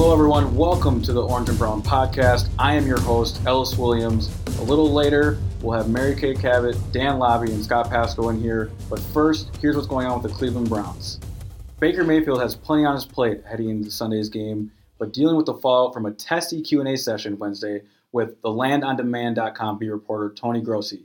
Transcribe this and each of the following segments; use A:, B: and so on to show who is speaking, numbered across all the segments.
A: Hello, everyone. Welcome to the Orange and Brown podcast. I am your host, Ellis Williams. A little later, we'll have Mary Kay Cabot, Dan Labbe, and Scott Pasco in here. But first, here's what's going on with the Cleveland Browns. Baker Mayfield has plenty on his plate heading into Sunday's game, but dealing with the fallout from a testy Q&A session Wednesday with the LandOnDemand.com beat reporter Tony Grossi.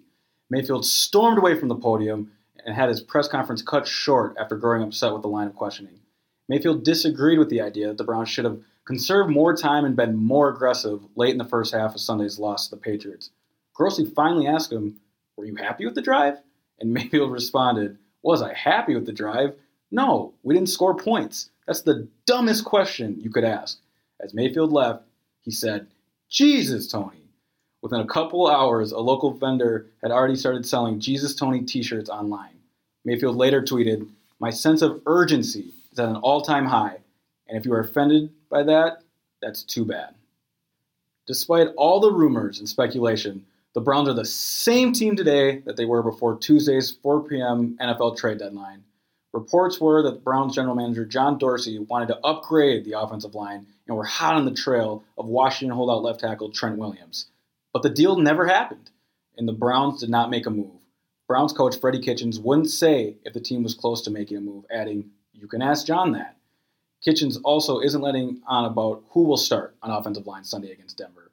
A: Mayfield stormed away from the podium and had his press conference cut short after growing upset with the line of questioning. Mayfield disagreed with the idea that the Browns should have conserved more time and been more aggressive late in the first half of Sunday's loss to the Patriots. Grossi finally asked him, Were you happy with the drive? And Mayfield responded, Was I happy with the drive? No, we didn't score points. That's the dumbest question you could ask. As Mayfield left, he said, Jesus, Tony. Within a couple hours, a local vendor had already started selling Jesus Tony t shirts online. Mayfield later tweeted, My sense of urgency is at an all time high, and if you are offended by that, that's too bad. Despite all the rumors and speculation, the Browns are the same team today that they were before Tuesday's 4 p.m. NFL trade deadline. Reports were that the Browns general manager John Dorsey wanted to upgrade the offensive line and were hot on the trail of Washington holdout left tackle Trent Williams. But the deal never happened, and the Browns did not make a move. Browns coach Freddie Kitchens wouldn't say if the team was close to making a move, adding, You can ask John that. Kitchens also isn't letting on about who will start on offensive line Sunday against Denver,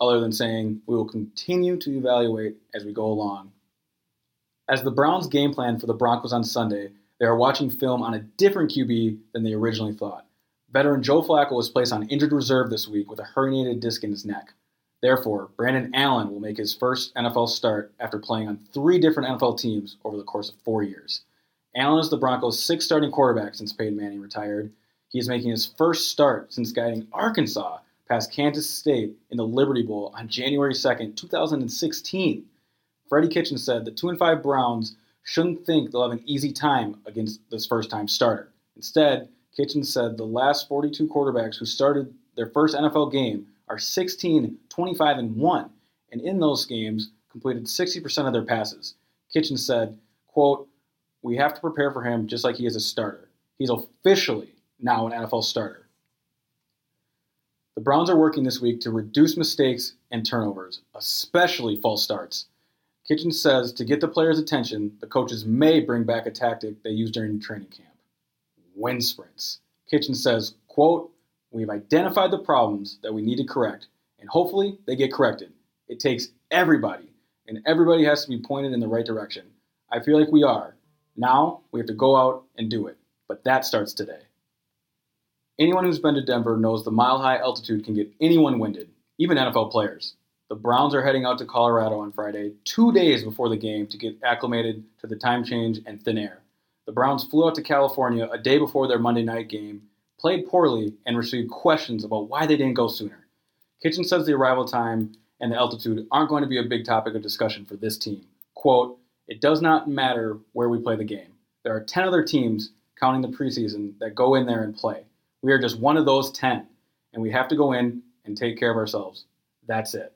A: other than saying, We will continue to evaluate as we go along. As the Browns game plan for the Broncos on Sunday, they are watching film on a different QB than they originally thought. Veteran Joe Flacco was placed on injured reserve this week with a herniated disc in his neck. Therefore, Brandon Allen will make his first NFL start after playing on three different NFL teams over the course of four years. Allen is the Broncos' sixth starting quarterback since Peyton Manning retired. He is making his first start since guiding Arkansas past Kansas State in the Liberty Bowl on January 2nd, 2016. Freddie Kitchen said the 2 and 5 Browns shouldn't think they'll have an easy time against this first time starter. Instead, Kitchen said the last 42 quarterbacks who started their first NFL game are 16, 25, and 1, and in those games completed 60% of their passes. Kitchen said, quote, We have to prepare for him just like he is a starter. He's officially now an NFL starter. The Browns are working this week to reduce mistakes and turnovers, especially false starts. Kitchen says to get the players' attention, the coaches may bring back a tactic they used during training camp wind sprints. Kitchen says, quote, We've identified the problems that we need to correct, and hopefully they get corrected. It takes everybody, and everybody has to be pointed in the right direction. I feel like we are. Now we have to go out and do it, but that starts today. Anyone who's been to Denver knows the mile high altitude can get anyone winded, even NFL players. The Browns are heading out to Colorado on Friday, two days before the game, to get acclimated to the time change and thin air. The Browns flew out to California a day before their Monday night game, played poorly, and received questions about why they didn't go sooner. Kitchen says the arrival time and the altitude aren't going to be a big topic of discussion for this team. Quote, It does not matter where we play the game. There are 10 other teams, counting the preseason, that go in there and play. We are just one of those 10, and we have to go in and take care of ourselves. That's it.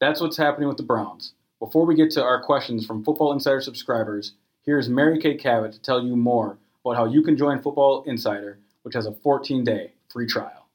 A: That's what's happening with the Browns. Before we get to our questions from Football Insider subscribers, here's Mary Kay Cabot to tell you more about how you can join Football Insider, which has a 14 day free trial.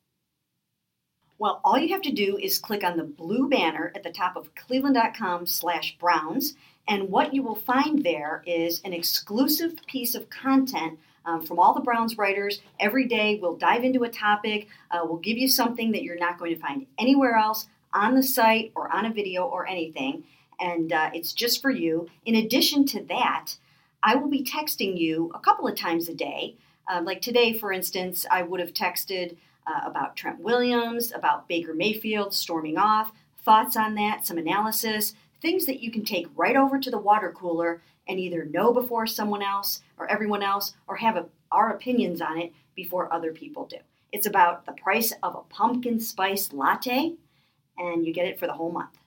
B: Well, all you have to do is click on the blue banner at the top of cleveland.com slash browns, and what you will find there is an exclusive piece of content um, from all the Browns writers. Every day we'll dive into a topic, uh, we'll give you something that you're not going to find anywhere else on the site or on a video or anything, and uh, it's just for you. In addition to that, I will be texting you a couple of times a day. Uh, like today, for instance, I would have texted uh, about Trent Williams, about Baker Mayfield storming off, thoughts on that, some analysis, things that you can take right over to the water cooler and either know before someone else or everyone else or have a, our opinions on it before other people do. It's about the price of a pumpkin spice latte, and you get it for the whole month.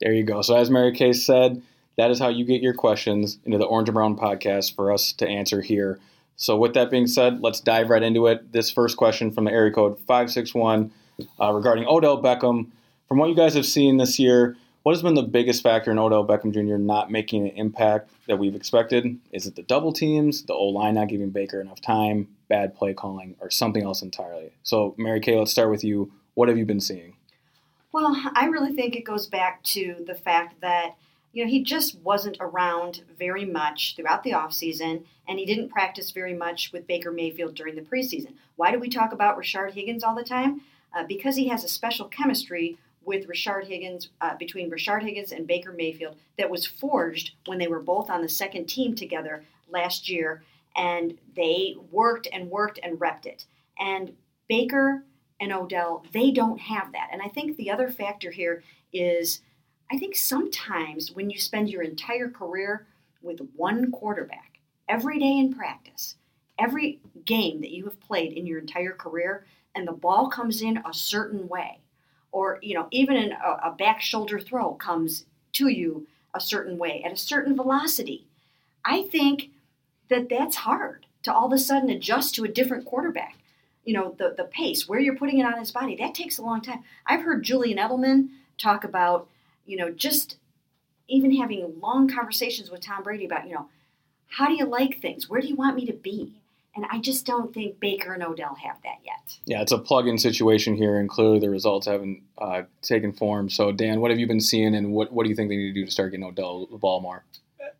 A: There you go. So, as Mary Kay said, that is how you get your questions into the Orange and Brown podcast for us to answer here. So, with that being said, let's dive right into it. This first question from the area code 561 uh, regarding Odell Beckham. From what you guys have seen this year, What has been the biggest factor in Odell Beckham Jr. not making an impact that we've expected? Is it the double teams, the O line not giving Baker enough time, bad play calling, or something else entirely? So, Mary Kay, let's start with you. What have you been seeing?
B: Well, I really think it goes back to the fact that you know he just wasn't around very much throughout the offseason and he didn't practice very much with Baker Mayfield during the preseason. Why do we talk about Rashard Higgins all the time? Uh, because he has a special chemistry with Rashard Higgins, uh, between Rashard Higgins and Baker Mayfield, that was forged when they were both on the second team together last year, and they worked and worked and repped it. And Baker and Odell, they don't have that. And I think the other factor here is I think sometimes when you spend your entire career with one quarterback, every day in practice, every game that you have played in your entire career, and the ball comes in a certain way, or you know, even in a, a back shoulder throw comes to you a certain way at a certain velocity, I think that that's hard to all of a sudden adjust to a different quarterback. You know, the, the pace, where you're putting it on his body, that takes a long time. I've heard Julian Edelman talk about, you know, just even having long conversations with Tom Brady about, you know, how do you like things? Where do you want me to be? And I just don't think Baker and Odell have that yet.
A: Yeah, it's a plug-in situation here, and clearly the results haven't uh, taken form. So, Dan, what have you been seeing, and what, what do you think they need to do to start getting Odell the ball more?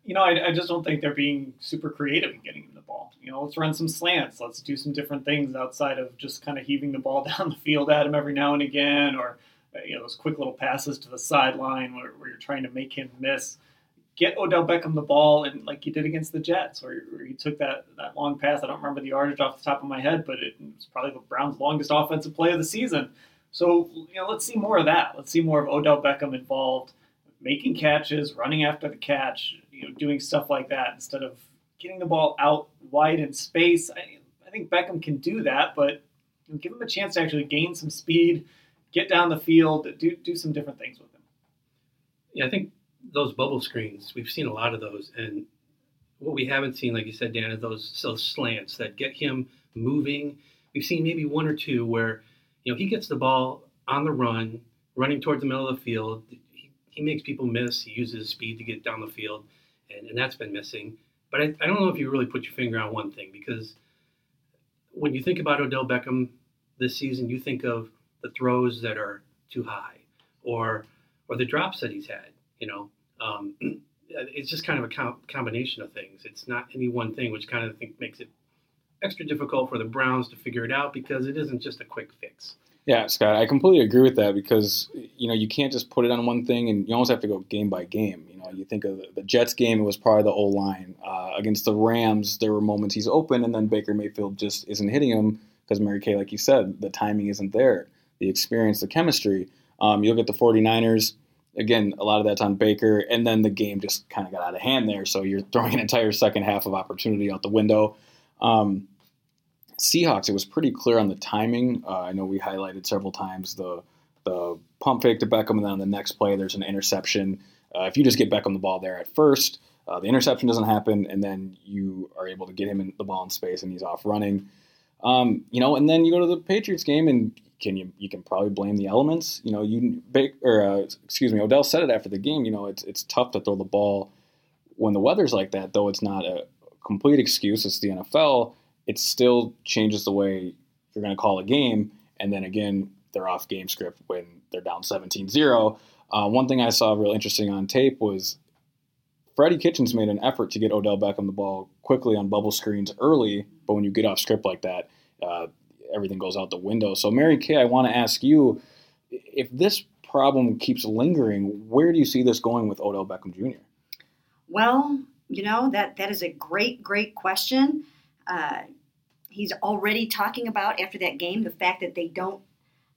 C: You know, I, I just don't think they're being super creative in getting him the ball. You know, let's run some slants. Let's do some different things outside of just kind of heaving the ball down the field at him every now and again, or uh, you know, those quick little passes to the sideline where, where you're trying to make him miss get Odell Beckham the ball and like he did against the Jets, where, where he took that, that long pass. I don't remember the yardage off the top of my head, but it was probably the Browns' longest offensive play of the season. So you know, let's see more of that. Let's see more of Odell Beckham involved, making catches, running after the catch, you know, doing stuff like that instead of getting the ball out wide in space. I, I think Beckham can do that, but you know, give him a chance to actually gain some speed, get down the field, do do some different things with him.
D: Yeah, I think those bubble screens, we've seen a lot of those, and what we haven't seen, like you said, Dan, is those those slants that get him moving. We've seen maybe one or two where, you know, he gets the ball on the run, running towards the middle of the field. He, he makes people miss. He uses speed to get down the field, and, and that's been missing. But I, I don't know if you really put your finger on one thing because when you think about Odell Beckham this season, you think of the throws that are too high, or or the drops that he's had. You know, um, it's just kind of a com- combination of things. It's not any one thing, which kind of think makes it extra difficult for the Browns to figure it out because it isn't just a quick fix.
A: Yeah, Scott, I completely agree with that because you know you can't just put it on one thing, and you almost have to go game by game. You know, you think of the Jets game; it was probably the O line uh, against the Rams. There were moments he's open, and then Baker Mayfield just isn't hitting him because Mary Kay, like you said, the timing isn't there, the experience, the chemistry. Um, you look at the 49ers again, a lot of that's on Baker, and then the game just kind of got out of hand there. So you're throwing an entire second half of opportunity out the window. Um, Seahawks, it was pretty clear on the timing. Uh, I know we highlighted several times the the pump fake to Beckham, and then on the next play, there's an interception. Uh, if you just get Beckham the ball there at first, uh, the interception doesn't happen, and then you are able to get him in the ball in space, and he's off running. Um, you know, and then you go to the Patriots game, and can you you can probably blame the elements. You know, you or uh, excuse me, Odell said it after the game. You know, it's it's tough to throw the ball when the weather's like that. Though it's not a complete excuse. It's the NFL. It still changes the way you're going to call a game. And then again, they're off game script when they're down 17-0. Uh, one thing I saw real interesting on tape was Freddie Kitchens made an effort to get Odell Beckham the ball quickly on bubble screens early, but when you get off script like that, uh, everything goes out the window. So, Mary Kay, I want to ask you if this problem keeps lingering, where do you see this going with Odell Beckham Jr.?
B: Well, you know that that is a great, great question. Uh, he's already talking about after that game the fact that they don't.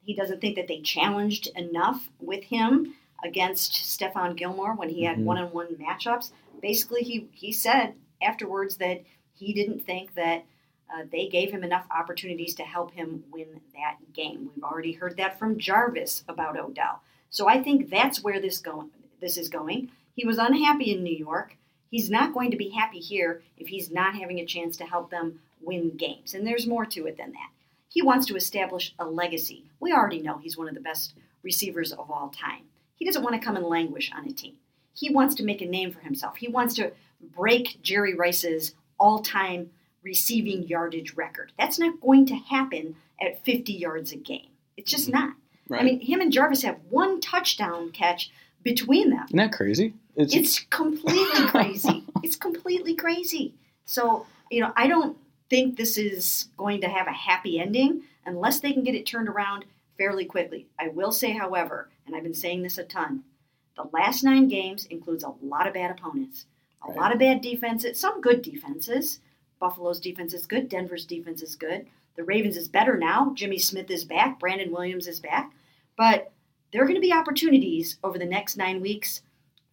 B: He doesn't think that they challenged enough with him against Stephon Gilmore when he had mm-hmm. one-on-one matchups. Basically, he he said afterwards that he didn't think that uh, they gave him enough opportunities to help him win that game. We've already heard that from Jarvis about Odell. So I think that's where this going. This is going. He was unhappy in New York. He's not going to be happy here if he's not having a chance to help them win games. And there's more to it than that. He wants to establish a legacy. We already know he's one of the best receivers of all time. he doesn't want to come and languish on a team. He wants to make a name for himself. He wants to break Jerry Rice's all-time receiving yardage record. That's not going to happen at 50 yards a game. It's just mm-hmm. not.
A: Right.
B: I mean, him and Jarvis have one touchdown catch between them.
A: Isn't that crazy?
B: It's completely crazy. It's completely crazy. So, you know, I don't think this is going to have a happy ending unless they can get it turned around fairly quickly. I will say, however, and I've been saying this a ton, the last nine games includes a lot of bad opponents, a
A: Right.
B: lot of bad defenses, some good defenses. Buffalo's defense is good, Denver's defense is good. The Ravens is better now. Jimmy Smith is back, Brandon Williams is back. But there are going to be opportunities over the next nine weeks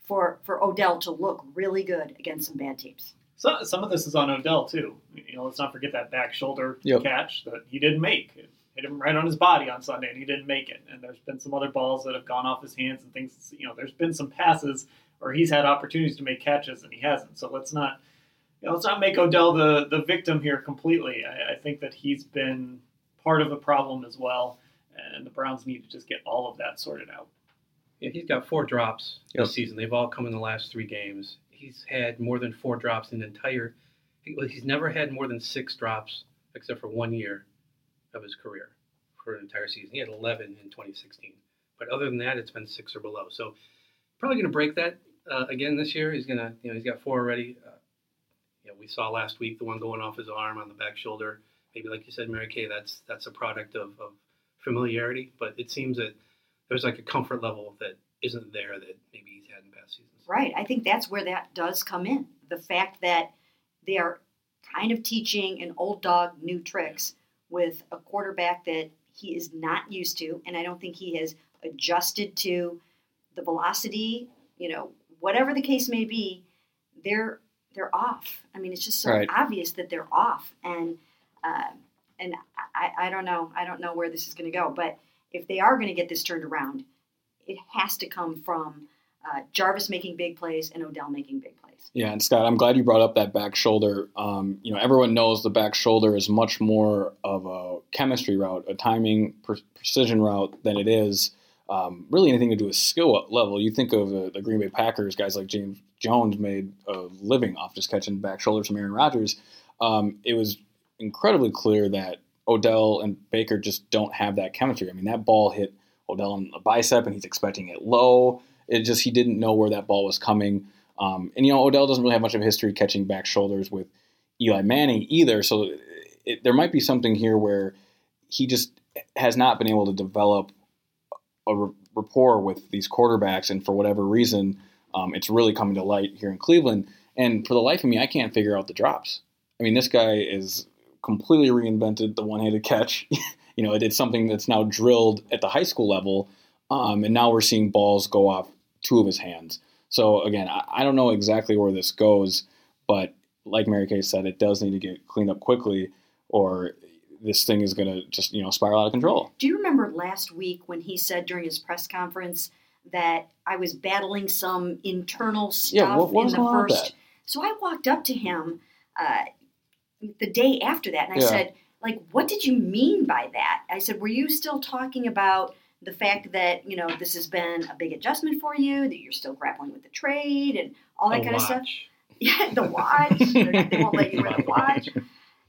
B: for for Odell to look really good against some bad teams.
C: So, some of this is on Odell too. You know, let's not forget that back shoulder
A: Yep.
C: catch that he didn't make. It hit him right on his body on Sunday, and he didn't make it. And there's been some other balls that have gone off his hands and things. You know, there's been some passes where he's had opportunities to make catches and he hasn't. So let's not, you know, let's not make Odell the the victim here completely. I, I think that he's been part of the problem as well, and the Browns need to just get all of that sorted out.
D: Yeah, he's got four drops
A: Yep.
D: this season. They've all come in the last three games. He's had more than four drops in the entire. He's never had more than six drops except for one year of his career for an entire season. He had 11 in 2016, but other than that, it's been six or below. So probably going to break that uh, again this year. He's gonna, you know, he's got four already. Uh, we saw last week the one going off his arm on the back shoulder. Maybe like you said, Mary Kay, that's that's a product of, of familiarity. But it seems that there's like a comfort level that isn't there that maybe he's had in past seasons.
B: Right. I think that's where that does come in. The fact that they are kind of teaching an old dog new tricks with a quarterback that he is not used to, and I don't think he has adjusted to the velocity, you know, whatever the case may be, they're they're off. I mean, it's just so
A: Right.
B: obvious that they're off, and uh, and I, I don't know, I don't know where this is going to go, but if they are going to get this turned around, it has to come from uh, Jarvis making big plays and Odell making big plays.
A: Yeah, and Scott, I'm glad you brought up that back shoulder. Um, you know, everyone knows the back shoulder is much more of a chemistry route, a timing, pre- precision route than it is um, really anything to do with skill level. You think of uh, the Green Bay Packers, guys like James Jones made a living off just catching back shoulders from Aaron Rodgers. Um, it was incredibly clear that Odell and Baker just don't have that chemistry. I mean, that ball hit Odell on the bicep, and he's expecting it low. It just he didn't know where that ball was coming. Um, and you know, Odell doesn't really have much of a history catching back shoulders with Eli Manning either. So it, there might be something here where he just has not been able to develop a rapport with these quarterbacks, and for whatever reason, um, it's really coming to light here in Cleveland. And for the life of me, I can't figure out the drops. I mean, this guy is completely reinvented the one-handed catch. you know, it's something that's now drilled at the high school level, um, and now we're seeing balls go off two of his hands. So again, I, I don't know exactly where this goes, but like Mary Kay said, it does need to get cleaned up quickly, or this thing is going to just you know spiral out of control.
B: Do you remember last week when he said during his press conference that I was battling some internal stuff
A: Yeah, what- what
B: in the
A: going with
B: first?
A: that?
B: So I walked up to him uh, the day after that, and I
A: Yeah.
B: said, "Like, what did you mean by that?" I said, "Were you still talking about?" The fact that you know this has been a big adjustment for you, that you're still grappling with the trade and all that
D: A
B: kind of stuff. Yeah, the watch. they won't let you wear the watch.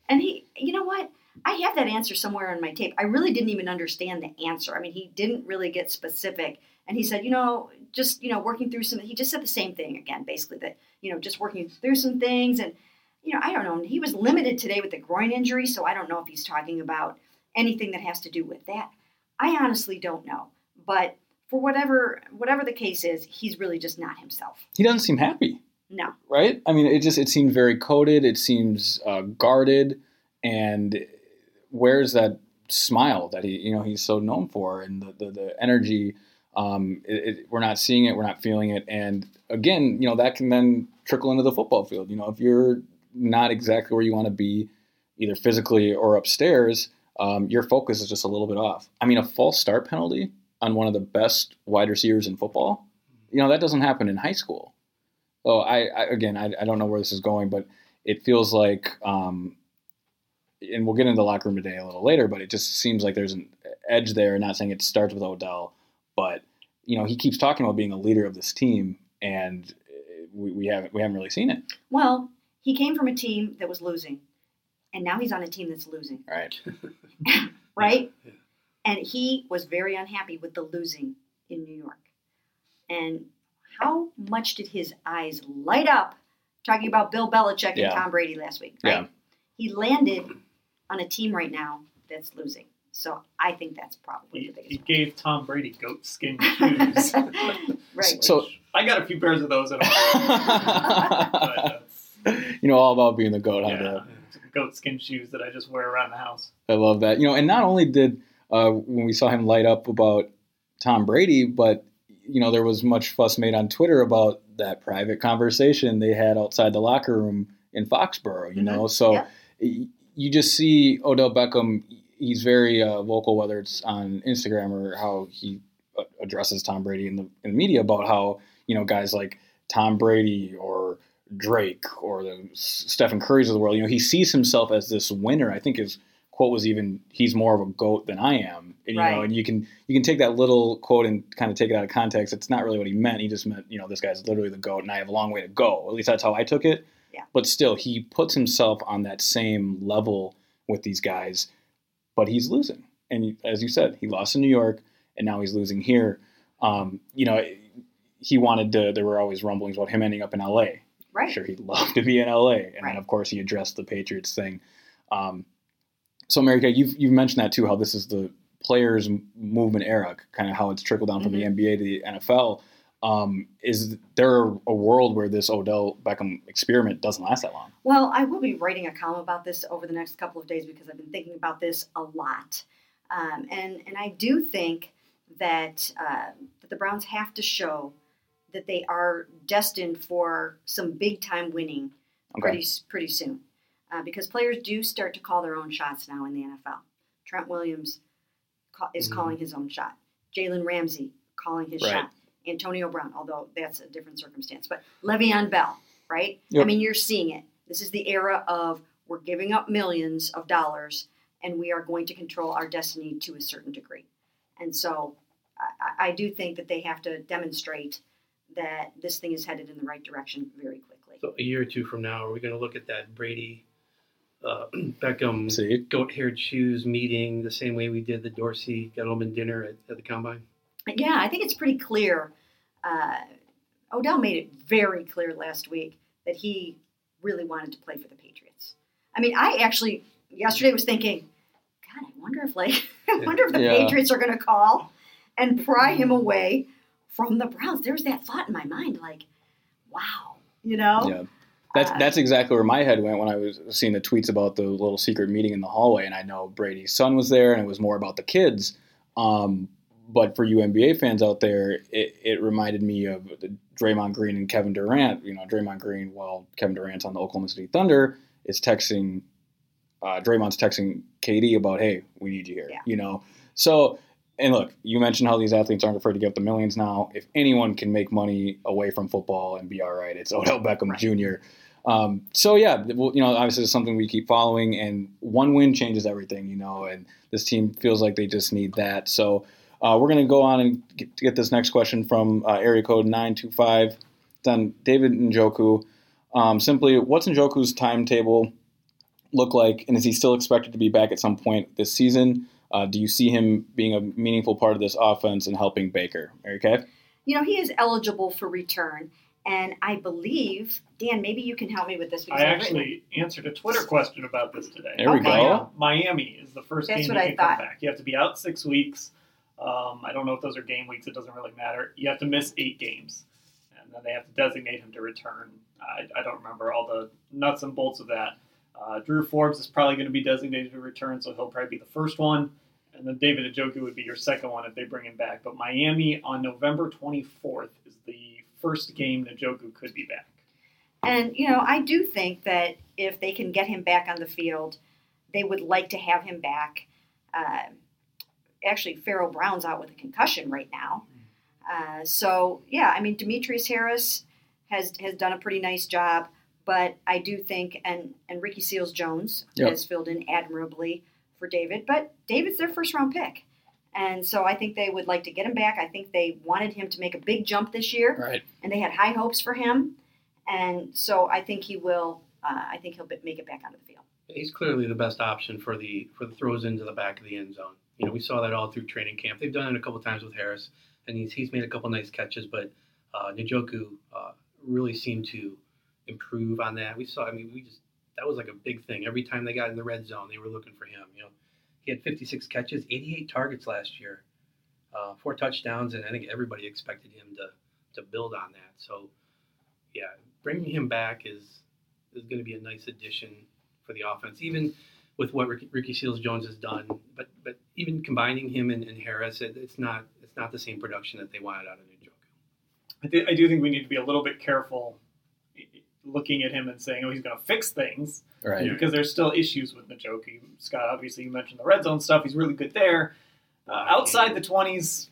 B: And he, you know what? I have that answer somewhere on my tape. I really didn't even understand the answer. I mean, he didn't really get specific. And he said, you know, just, you know, working through some, he just said the same thing again, basically, that, you know, just working through some things. And, you know, I don't know. He was limited today with the groin injury, so I don't know if he's talking about anything that has to do with that. I honestly don't know. But for whatever whatever the case is, he's really just not himself.
A: He doesn't seem happy.
B: No.
A: right? I mean, it just it seems very coded. It seems uh, guarded, and where's that smile that he you know he's so known for, and the the, the energy. Um, it, it, we're not seeing it, we're not feeling it, and again, you know that can then trickle into the football field. You know, if you're not exactly where you want to be, either physically or upstairs, um, your focus is just a little bit off. I mean, a false start penalty on one of the best wide receivers in football, you know, that doesn't happen in high school. So I, I again, I, I don't know where this is going, but it feels like, um, and we'll get into the locker room today a little later, but it just seems like there's an edge there. Not saying it starts with Odell, but you know, he keeps talking about being a leader of this team, and uh, we, we haven't we haven't really seen it.
B: Well, he came from a team that was losing, and now he's on a team that's losing,
A: Right.
B: right?
D: Yeah.
B: And he was very unhappy with the losing in New York. And how much did his eyes light up talking about Bill Belichick and
A: Yeah.
B: Tom Brady last week? Right?
A: Yeah.
B: He landed on a team right now that's losing. So I think that's probably
C: He,
B: the
C: he
B: biggest
C: gave Tom Brady goat skin shoes.
B: right.
A: So-
C: I got a few pairs of those at home. but that's,
A: you know all about being the goat. Huh,
C: yeah,
A: Dale?
C: goat skin shoes that I just wear around the house.
A: I love that. You know, and not only did uh, when we saw him light up about Tom Brady, but you know there was much fuss made on Twitter about that private conversation they had outside the locker room in Foxborough. You
B: Mhm.
A: know, so
B: Yep.
A: You just see Odell Beckham. He's very uh, vocal, whether it's on Instagram or how he uh, addresses Tom Brady in the in the media about how you know guys like Tom Brady or Drake or the Stephen Curry's of the world. You know, he sees himself as this winner. I think his quote was even, "He's more of a goat than I am." And, you know,
B: Right.
A: and you can you can take that little quote and kind of take it out of context. It's not really what he meant. He just meant, you know, this guy's literally the goat, and I have a long way to go. At least that's how I took it.
B: Yeah.
A: But still, he puts himself on that same level with these guys, but he's losing. And as you said, he lost in New York, and now he's losing here. Um, you know, he wanted to. There were always rumblings about him ending up in L.A.
B: right.
A: Sure, he'd love to be in LA, and
B: Right.
A: then of course he addressed the Patriots thing. Um, so, Mary Kay, you've you've mentioned that too. How this is the players' movement era, kind of how it's trickled down from the NBA to the NFL. Um, is there a world where this Odell Beckham experiment doesn't last that long?
B: Well, I will be writing a column about this over the next couple of days because I've been thinking about this a lot, um, and and I do think that uh, that the Browns have to show that they are destined for some big time winning
A: Okay.
B: pretty pretty soon, uh, because players do start to call their own shots now in the NFL. Trent Williams is
D: Mhm.
B: calling his own shot. Jalen Ramsey calling his
A: Right.
B: shot. Antonio Brown, although that's a different circumstance, but Le'Veon Bell, right? I mean, you're seeing it. This is the era of we're giving up millions of dollars and we are going to control our destiny to a certain degree. And so I, I do think that they have to demonstrate that this thing is headed in the right direction very quickly.
D: So a year or two from now, are we going to look at that Brady, uh, Beckham, goat-haired shoes meeting the same way we did the Dorsey Gettleman dinner at, at the combine?
B: Yeah, I think it's pretty clear. Uh, Odell made it very clear last week that he really wanted to play for the Patriots. I mean, I actually yesterday was thinking, God, I wonder if like, I wonder if the
A: Yeah.
B: Patriots are going to call and pry him away from the Browns. There was that thought in my mind, like, wow, you know?
A: yeah, that's
B: Uh,
A: that's exactly where my head went when I was seeing the tweets about the little secret meeting in the hallway, and I know Brady's son was there, and it was more about the kids. Um, but for you NBA fans out there, it, it reminded me of the Draymond Green and Kevin Durant. You know, Draymond Green, while Kevin Durant's on the Oklahoma City Thunder, is texting, uh, Draymond's texting KD about, hey, we need you here.
B: Yeah.
A: You know, so and look, you mentioned how these athletes aren't afraid to give up the millions now. If anyone can make money away from football and be all right, it's Odell Beckham
B: Right.
A: Jr. Um, so yeah, well, you know, obviously it's something we keep following, and one win changes everything, you know. And this team feels like they just need that. So uh, we're going to go on and get, get this next question from uh, area code nine two five. Then David Njoku. Um, simply, what's Njoku's timetable look like, and is he still expected to be back at some point this season? Uh, do you see him being a meaningful part of this offense and helping Baker? Mary Kay?
B: You know, he is eligible for return. And I believe, Dan, maybe you can help me with this. because
C: I
B: I've written
C: actually answered a Twitter question about this today.
A: There we
B: Okay.
A: go.
C: Miami is the first
B: That's
C: game
B: what
C: you
B: I
C: can come
B: thought.
C: back. You have to be out six weeks. Um, I don't know if those are game weeks. It doesn't really matter. You have to miss eight games, and then they have to designate him to return. I, I don't remember all the nuts and bolts of that. Uh, Drew Forbes is probably going to be designated to return, so he'll probably be the first one. And then David Njoku would be your second one if they bring him back. But Miami on November 24th is the first game Njoku could be back.
B: And, you know, I do think that if they can get him back on the field, they would like to have him back. Uh, actually, Pharaoh Brown's out with a concussion right now. Uh, so, yeah, I mean, Demetrius Harris has, has done a pretty nice job. But I do think, and, and Ricky Seals Jones
A: Yep.
B: has filled in admirably for David. But David's their first round pick. And so I think they would like to get him back. I think they wanted him to make a big jump this year,
A: Right.
B: and they had high hopes for him. And so I think he will. Uh, I think he'll make it back onto the field.
D: He's clearly the best option for the for the throws into the back of the end zone. You know, we saw that all through training camp. They've done it a couple times with Harris, and he's he's made a couple nice catches. But uh, Njoku uh, really seemed to improve on that. We saw. I mean, we just that was like a big thing. Every time they got in the red zone, they were looking for him. You know, he had 56 catches, 88 targets last year, uh, four touchdowns, and I think everybody expected him to to build on that. So, yeah, bringing him back is is going to be a nice addition for the offense, even with what Ricky, Ricky Seals Jones has done. But but even combining him and, and Harris, it, it's not it's not the same production that they wanted out of Njoku.
C: I, th- I do think we need to be a little bit careful looking at him and saying, "Oh, he's going to fix things,"
A: Right.
C: because there's still issues with Njoku. Scott, obviously, you mentioned the red zone stuff. He's really good there. Uh, outside the 20s,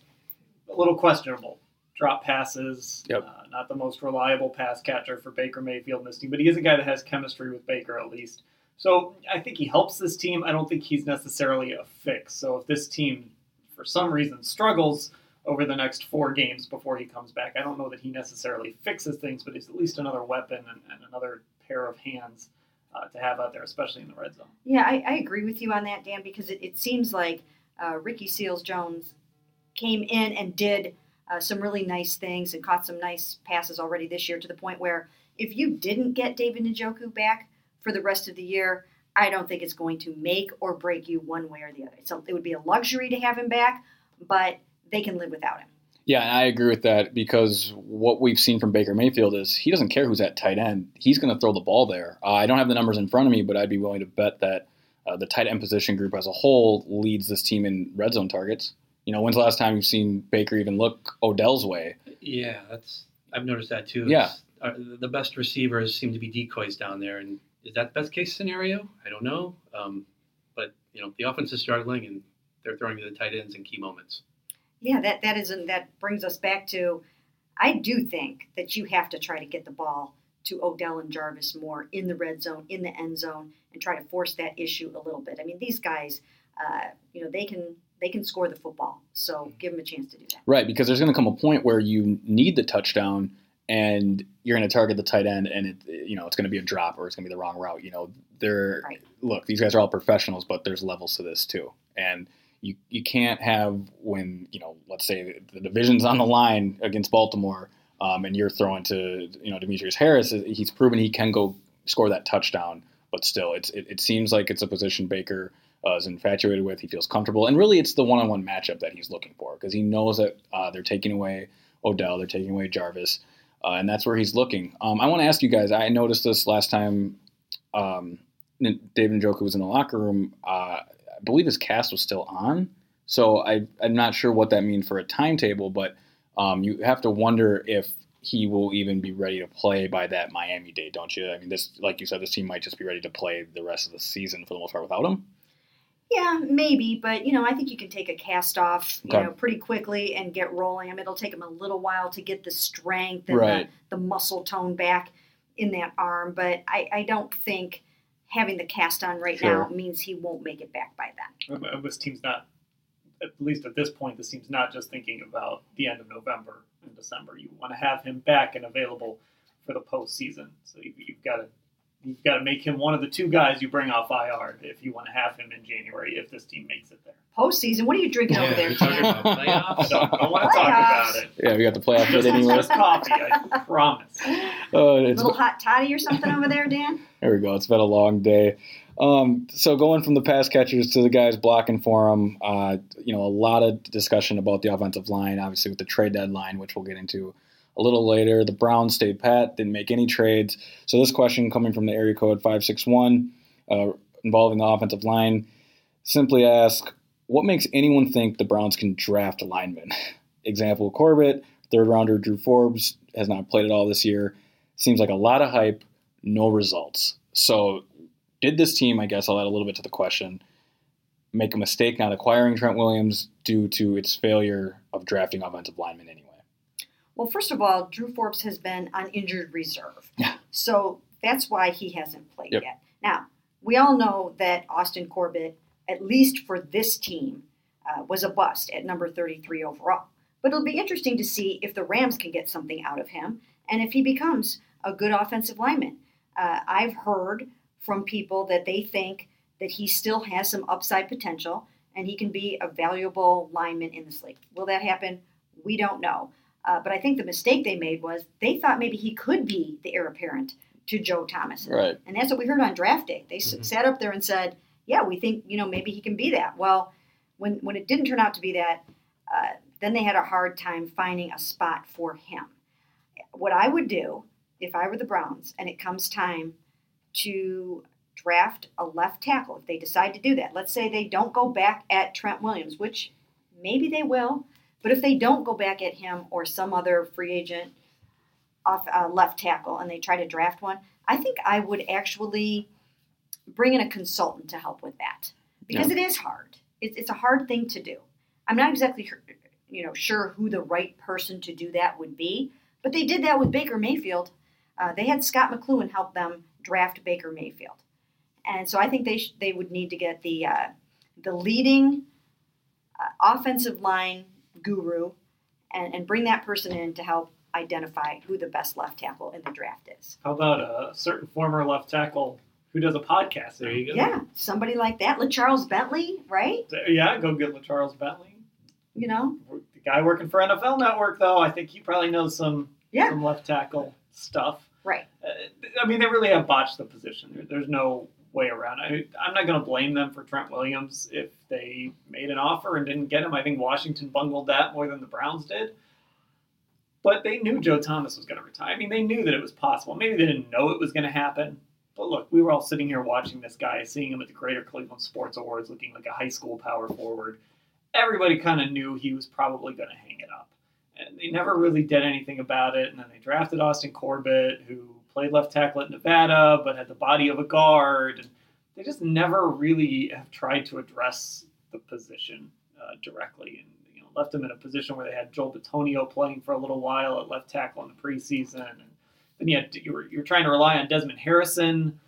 C: a little questionable. Drop passes,
A: Yep.
C: uh, not the most reliable pass catcher for Baker Mayfield and this team, but he is a guy that has chemistry with Baker at least. So I think he helps this team. I don't think he's necessarily a fix. So if this team, for some reason, struggles over the next four games before he comes back, I don't know that he necessarily fixes things, but he's at least another weapon and, and another pair of hands uh, to have out there, especially in the red zone.
B: Yeah, I, I agree with you on that, Dan, because it, it seems like uh, Ricky Seals Jones came in and did uh, some really nice things and caught some nice passes already this year to the point where if you didn't get David Njoku back for the rest of the year, I don't think it's going to make or break you one way or the other. So it would be a luxury to have him back, but they can live without him.
A: Yeah, and I agree with that because what we've seen from Baker Mayfield is he doesn't care who's at tight end. He's going to throw the ball there. Uh, I don't have the numbers in front of me, but I'd be willing to bet that uh, the tight end position group as a whole leads this team in red zone targets. You know, when's the last time you've seen Baker even look Odell's way?
D: Yeah, that's I've noticed that too.
A: Yeah.
D: It's- uh, the best receivers seem to be decoys down there, and is that the best case scenario? I don't know. Um, but you know, the offense is struggling, and they're throwing to the tight ends in key moments.
B: Yeah, that that isn't that brings us back to I do think that you have to try to get the ball to Odell and Jarvis more in the red zone, in the end zone, and try to force that issue a little bit. I mean, these guys, uh, you know, they can they can score the football, so give them a chance to do that.
A: Right, because there's going to come a point where you need the touchdown and you're going to target the tight end and it you know it's going to be a drop or it's going to be the wrong route you know they're
B: Right.
A: look these guys are all professionals but there's levels to this too. And you you can't have when you know let's say the division's on the line against Baltimore um, and you're throwing to you know Demetrius Harris he's proven he can go score that touchdown but still it's it, it seems like it's a position Baker uh, is infatuated with. He feels comfortable. And really it's the one-on-one matchup that he's looking for because he knows that uh, they're taking away Odell they're taking away Jarvis uh, and that's where he's looking. Um, I want to ask you guys. I noticed this last time um, David Njoku was in the locker room. Uh, I believe his cast was still on, so I, I'm not sure what that means for a timetable. But um, you have to wonder if he will even be ready to play by that Miami date, don't you? I mean, this, like you said, this team might just be ready to play the rest of the season for the most part without him.
B: Yeah, maybe, but you know, I think you can take a cast off, you
A: Okay.
B: know, pretty quickly and get rolling. I mean, it'll take him a little while to get the strength and
A: Right.
B: the, the muscle tone back in that arm, but I, I don't think having the cast on right now means he won't make it back by then.
C: Uh, This team's not, at least at this point, this team's not just thinking about the end of November and December. You want to have him back and available for the postseason. So you, you've got to you've got to make him one of the two guys you bring off IR if you want to have him in January if this team makes it there.
B: Postseason, what are you drinking over there,
D: you're talking about
C: I
D: playoffs.
C: don't, I want to talk about it.
A: Yeah, we got the playoff bit
C: Just,
A: anyway.
C: just coffee, I promise.
A: Oh,
B: A
A: it's,
B: little hot toddy or something over there, Dan?
A: There we go. It's been a long day. Um, so going from the pass catchers to the guys blocking for them, uh, you know, a lot of discussion about the offensive line, obviously with the trade deadline, which we'll get into a little later. The Browns stayed pat, didn't make any trades. So this question coming from the area code 561 uh, involving the offensive line simply ask, what makes anyone think the Browns can draft linemen? Example, Corbett, third rounder Drew Forbes has not played at all this year. Seems like a lot of hype, no results. So, did this team, I guess I'll add a little bit to the question, make a mistake not acquiring Trent Williams due to its failure of drafting offensive linemen anyway?
B: Well, first of all, Drew Forbes has been on injured reserve.
A: Yeah.
B: So that's why he hasn't played
A: Yep.
B: yet. Now, we all know that Austin Corbett, at least for this team, uh, was a bust at number 33 overall. But it'll be interesting to see if the Rams can get something out of him and if he becomes a good offensive lineman. Uh, I've heard from people that they think that he still has some upside potential and he can be a valuable lineman in this league. Will that happen? We don't know. Uh, but I think the mistake they made was they thought maybe he could be the heir apparent to Joe Thomas.
A: Right.
B: And that's what we heard on draft day. They
D: Mhm.
B: sat up there and said, "Yeah, we think you know maybe he can be that." Well, when when it didn't turn out to be that, uh, then they had a hard time finding a spot for him. What I would do if I were the Browns and it comes time to draft a left tackle, if they decide to do that, let's say they don't go back at Trent Williams, which maybe they will, but if they don't go back at him or some other free agent off uh, left tackle and they try to draft one, I think I would actually bring in a consultant to help with that because it is hard. It's, it's a hard thing to do. I'm not exactly sure- you know sure who the right person to do that would be, but they did that with Baker Mayfield. Uh, they had Scott McCloughan help them draft Baker Mayfield, and so I think they sh- they would need to get the uh, the leading uh, offensive line guru and, and bring that person in to help identify who the best left tackle in the draft is.
C: How about a certain former left tackle who does a podcast?
D: There you go.
B: Yeah, somebody like that. LeCharles Bentley, right?
C: Yeah, go get Charles Bentley.
B: You know?
C: The guy working for NFL Network, though, I think he probably knows some
B: Yeah.
C: some left tackle stuff.
B: Right.
C: Uh, I mean, they really have botched the position. There, there's no way around. I, I'm not going to blame them for Trent Williams if they made an offer and didn't get him. I think Washington bungled that more than the Browns did. But they knew Joe Thomas was going to retire. I mean, they knew that it was possible. Maybe they didn't know it was going to happen. But look, we were all sitting here watching this guy, seeing him at the Greater Cleveland Sports Awards, looking like a high school power forward. Everybody kind of knew he was probably going to hang it up. And they never really did anything about it. And then they drafted Austin Corbett, who played left tackle at Nevada, but had the body of a guard. And they just never really have tried to address the position uh, directly. And you know, left them in a position where they had Joel Bitonio playing for a little while at left tackle in the preseason. And then you, had, you, were, you were trying to rely on Desmond Harrison,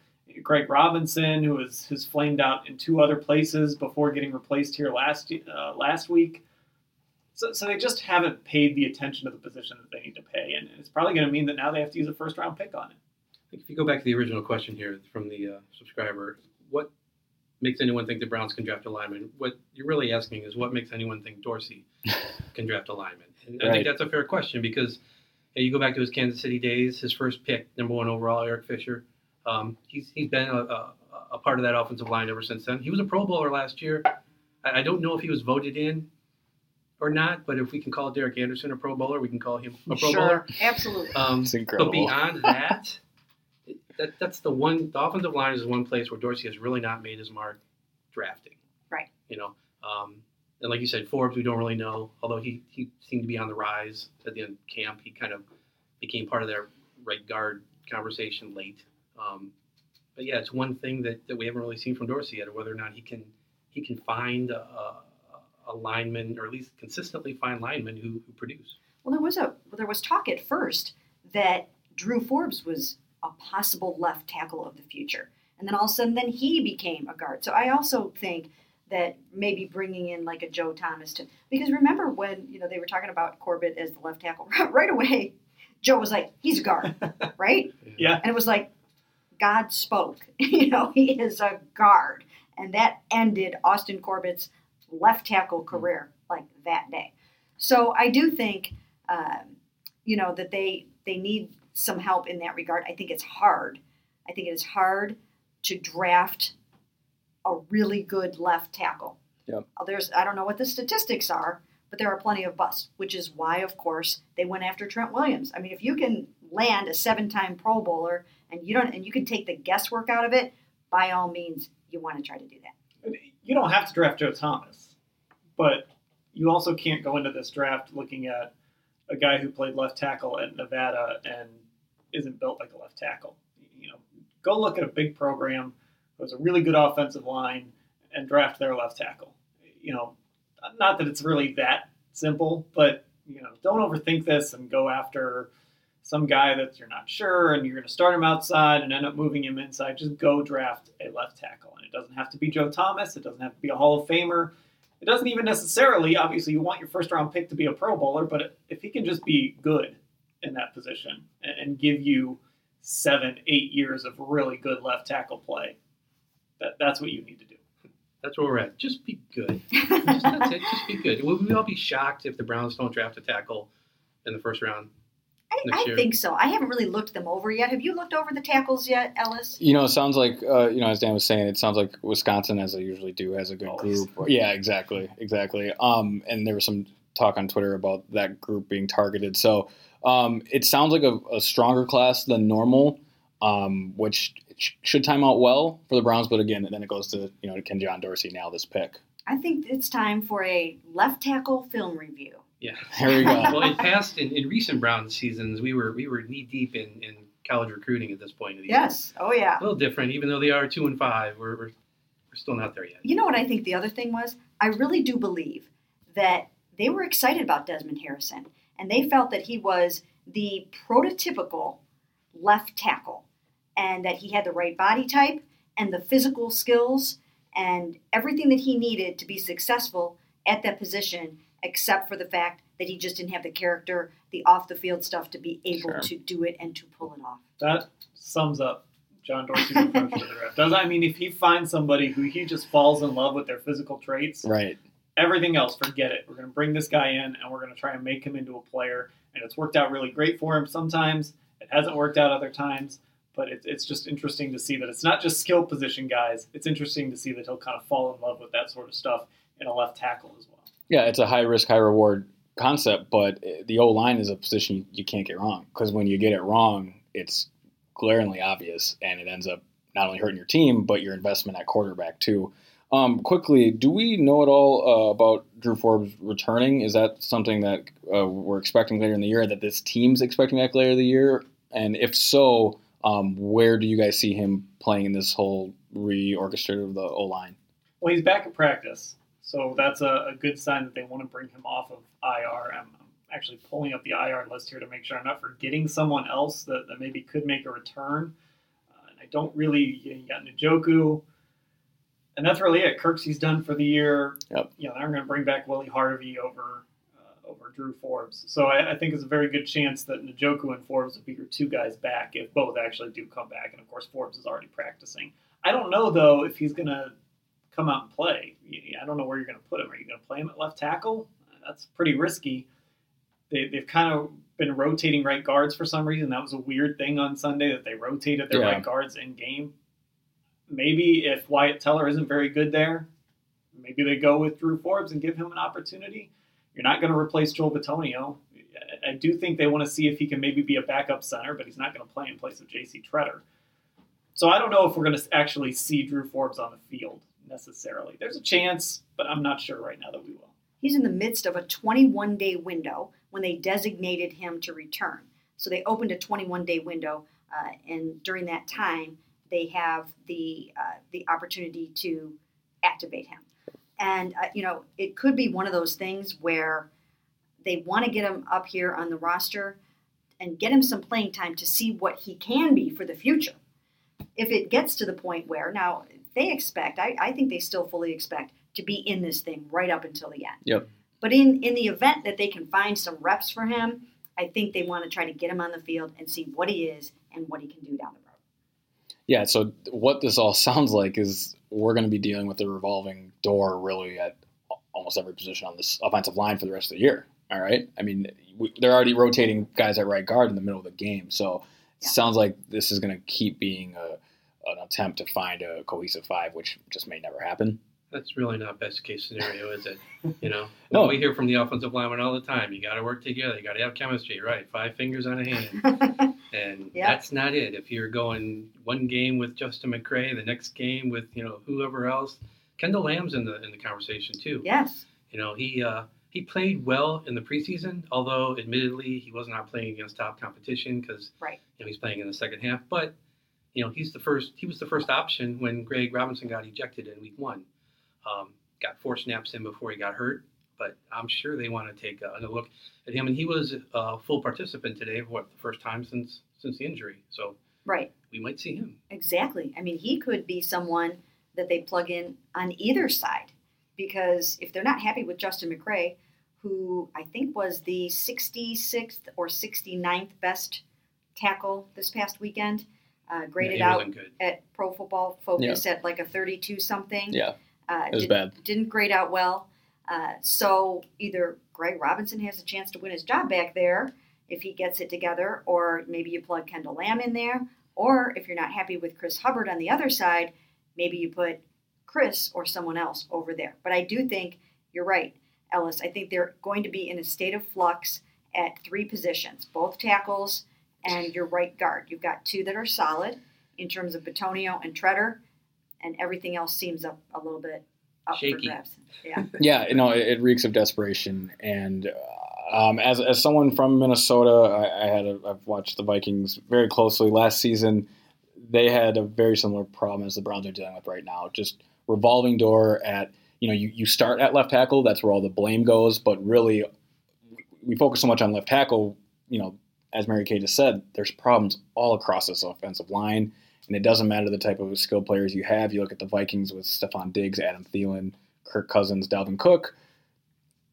C: Greg Robinson, who was who's flamed out in two other places before getting replaced here last uh, last week. So, so they just haven't paid the attention to the position that they need to pay, and it's probably going to mean that now they have to use a first round pick on it.
D: If you go back to the original question here from the uh, subscriber, what makes anyone think the Browns can draft a lineman? What you're really asking is what makes anyone think Dorsey can draft a lineman? And I think that's a fair question because yeah, you go back to his Kansas City days, his first pick, number one overall, Eric Fisher. Um, he's he's been a, a, a part of that offensive line ever since then. He was a Pro Bowler last year. I, I don't know if he was voted in or not, but if we can call Derek Anderson a Pro Bowler, we can call him a Pro Bowler.
B: sure, absolutely.
D: Um,
A: It's incredible.
D: But beyond that, that that's the one. The offensive line is one place where Dorsey has really not made his mark drafting.
B: Right.
D: You know, um, and like you said, Forbes, we don't really know. Although he he seemed to be on the rise at the end of camp, he kind of became part of their right guard conversation late. Um, but yeah, it's one thing that, that we haven't really seen from Dorsey yet, whether or not he can he can find a, a, a lineman or at least consistently find linemen who, who produce.
B: Well, there was a there was talk at first that Drew Forbes was a possible left tackle of the future, and then all of a sudden, then he became a guard. So I also think that maybe bringing in like a Joe Thomas to because remember when you know they were talking about Corbett as the left tackle right away, Joe was like he's a guard, right?
C: Yeah.
B: And it was like God spoke. you know, he is a guard, and that ended Austin Corbett's left tackle career like that day. So I do think, um, you know, that they they need some help in that regard. I think it's hard. I think it is hard to draft a really good left tackle.
A: Yep.
B: Uh, There's I don't know what the statistics are, but there are plenty of busts, which is why, of course, they went after Trent Williams. I mean, if you can land a seven-time Pro Bowler and you don't and you can take the guesswork out of it, by all means, you want to try to do that.
C: You don't have to draft Joe Thomas, but you also can't go into this draft looking at a guy who played left tackle at Nevada and isn't built like a left tackle. You know, go look at a big program who has a really good offensive line and draft their left tackle. You know, not that it's really that simple, but you know, don't overthink this and go after some guy that you're not sure and you're going to start him outside and end up moving him inside. Just go draft a left tackle, and it doesn't have to be Joe Thomas. It doesn't have to be a Hall of Famer. It doesn't even necessarily, obviously, you want your first round pick to be a Pro Bowler, but if he can just be good in that position and, and give you seven, eight years of really good left tackle play, that, that's what you need to do.
D: That's where we're at. Just be good. Just, that's it. Just be good. Will we all be shocked if the Browns don't draft a tackle in the first round?
B: I, I think so. I haven't really looked them over yet. Have you looked over the tackles yet, Ellis?
A: You know, it sounds like uh, you know, as Dan was saying, it sounds like Wisconsin, as they usually do, has a good
C: Always.
A: group. Yeah, exactly, exactly. Um, and there was some talk on Twitter about that group being targeted. So um, it sounds like a, a stronger class than normal, um, which sh- should time out well for the Browns. But again, then it goes to you know, can John Dorsey nail this pick?
B: I think it's time for a left tackle film review.
D: Yeah.
A: there we go.
D: well, in past in, in recent Browns seasons, we were we were knee deep in, in college recruiting at this point of the
B: Yes. Oh, yeah.
D: A little different, even though they are two and five. We're, we're we're still not there yet.
B: You know what I think the other thing was? I really do believe that they were excited about Desmond Harrison and they felt that he was the prototypical left tackle and that he had the right body type and the physical skills and everything that he needed to be successful at that position except for the fact that he just didn't have the character, the off the field stuff to be able
A: Sure.
B: to do it and to pull it off.
C: That sums up John Dorsey's approach to the draft. Does I mean if he finds somebody who he just falls in love with their physical traits,
A: right.
C: everything else, forget it. We're going to bring this guy in and we're going to try and make him into a player. And it's worked out really great for him sometimes. It hasn't worked out other times. But it's, it's just interesting to see that it's not just skill position guys. It's interesting to see that he'll kind of fall in love with that sort of stuff in a left tackle as well.
A: Yeah, it's a high risk, high reward concept, but the O line is a position you can't get wrong because when you get it wrong, it's glaringly obvious and it ends up not only hurting your team, but your investment at quarterback too. Um, quickly, do we know at all uh, about Drew Forbes returning? Is that something that uh, we're expecting later in the year? That this team's expecting back later in the year? And if so, um, where do you guys see him playing in this whole reorchestrated of the O line?
C: Well, he's back at practice, so that's a, a good sign that they want to bring him off of IR. I'm, I'm actually pulling up the IR list here to make sure I'm not forgetting someone else that, that maybe could make a return. Uh, and I don't really, you, know, you got Njoku, and that's really it. Kirksey's done for the year.
A: Yep.
C: You know, they're going to bring back Willie Harvey over uh, over Drew Forbes. So I, I think it's a very good chance that Njoku and Forbes will be your two guys back if both actually do come back. And of course, Forbes is already practicing. I don't know though if he's going to come out and play. I don't know where you're going to put him. Are you going to play him at left tackle? That's pretty risky. They, they've kind of been rotating right guards for some reason. That was a weird thing on Sunday that they rotated their
A: Yeah.
C: right guards in game. Maybe if Wyatt Teller isn't very good there, maybe they go with Drew Forbes and give him an opportunity. You're not going to replace Joel Bitonio. I- I do think they want to see if he can maybe be a backup center, but he's not going to play in place of J.C. Tretter. So I don't know if we're going to actually see Drew Forbes on the field necessarily. There's a chance, but I'm not sure right now that we will.
B: He's in the midst of a 21 day window when they designated him to return. So they opened a 21 day window, uh, and during that time, they have the uh, the opportunity to activate him. And uh, you know, it could be one of those things where they want to get him up here on the roster and get him some playing time to see what he can be for the future. If it gets to the point where now they expect, I, I think they still fully expect to be in this thing right up until the end.
A: Yep.
B: But in in the event that they can find some reps for him, I think they want to try to get him on the field and see what he is and what he can do down the road.
A: Yeah, so what this all sounds like is we're going to be dealing with a revolving door really at almost every position on this offensive line for the rest of the year. All right. I mean, we, they're already rotating guys at right guard in the middle of the game. So it
B: Yeah.
A: sounds like this is going to keep being a, an attempt to find a cohesive five, which just may never happen.
D: That's really not best case scenario, is it? You know,
A: No.
D: Well, we hear from the offensive lineman all the time. You got to work together. You got to have chemistry, right? Five fingers on a hand, and
B: Yeah.
D: that's not it. If you're going one game with Justin McCray, the next game with you know whoever else, Kendall Lamm's in the in the conversation too.
B: yes.
D: You know, he uh, he played well in the preseason, although admittedly he was not playing against top competition because
B: Right.
D: you know he's playing in the second half. But you know, he's the first. He was the first option when Greg Robinson got ejected in week one. Um, got four snaps in before he got hurt, but I'm sure they want to take a, look at him. And he was a full participant today for what the first time since since the injury. So
B: Right.
D: we might see him.
B: Exactly. I mean, he could be someone that they plug in on either side. because if they're not happy with Justin McCray, who I think was the 66th or 69th best tackle this past weekend, uh, graded
D: Yeah,
B: out
D: good.
B: at Pro Football Focus at like a 32 something.
A: Yeah,
B: Uh,
A: it was
B: did,
A: bad.
B: Didn't grade out well. Uh, so either Greg Robinson has a chance to win his job back there if he gets it together, or maybe you plug Kendall Lamm in there, or if you're not happy with Chris Hubbard on the other side, maybe you put Chris or someone else over there. But I do think you're right, Ellis. I think they're going to be in a state of flux at three positions, both tackles and your right guard. You've got two that are solid in terms of Bitonio and Tretter, and everything else seems up a little bit up for
D: Shaky.
B: grabs. Yeah.
A: Yeah, you know, it, it reeks of desperation. And uh, um, as, as someone from Minnesota, I, I had a, I've watched the Vikings very closely. Last season, they had a very similar problem as the Browns are dealing with right now. Just revolving door at you know you, you start at left tackle. That's where all the blame goes. But really, we focus so much on left tackle. You know, as Mary Kay just said, there's problems all across this offensive line. And it doesn't matter the type of skilled players you have. You look at the Vikings with Stefon Diggs, Adam Thielen, Kirk Cousins, Dalvin Cook.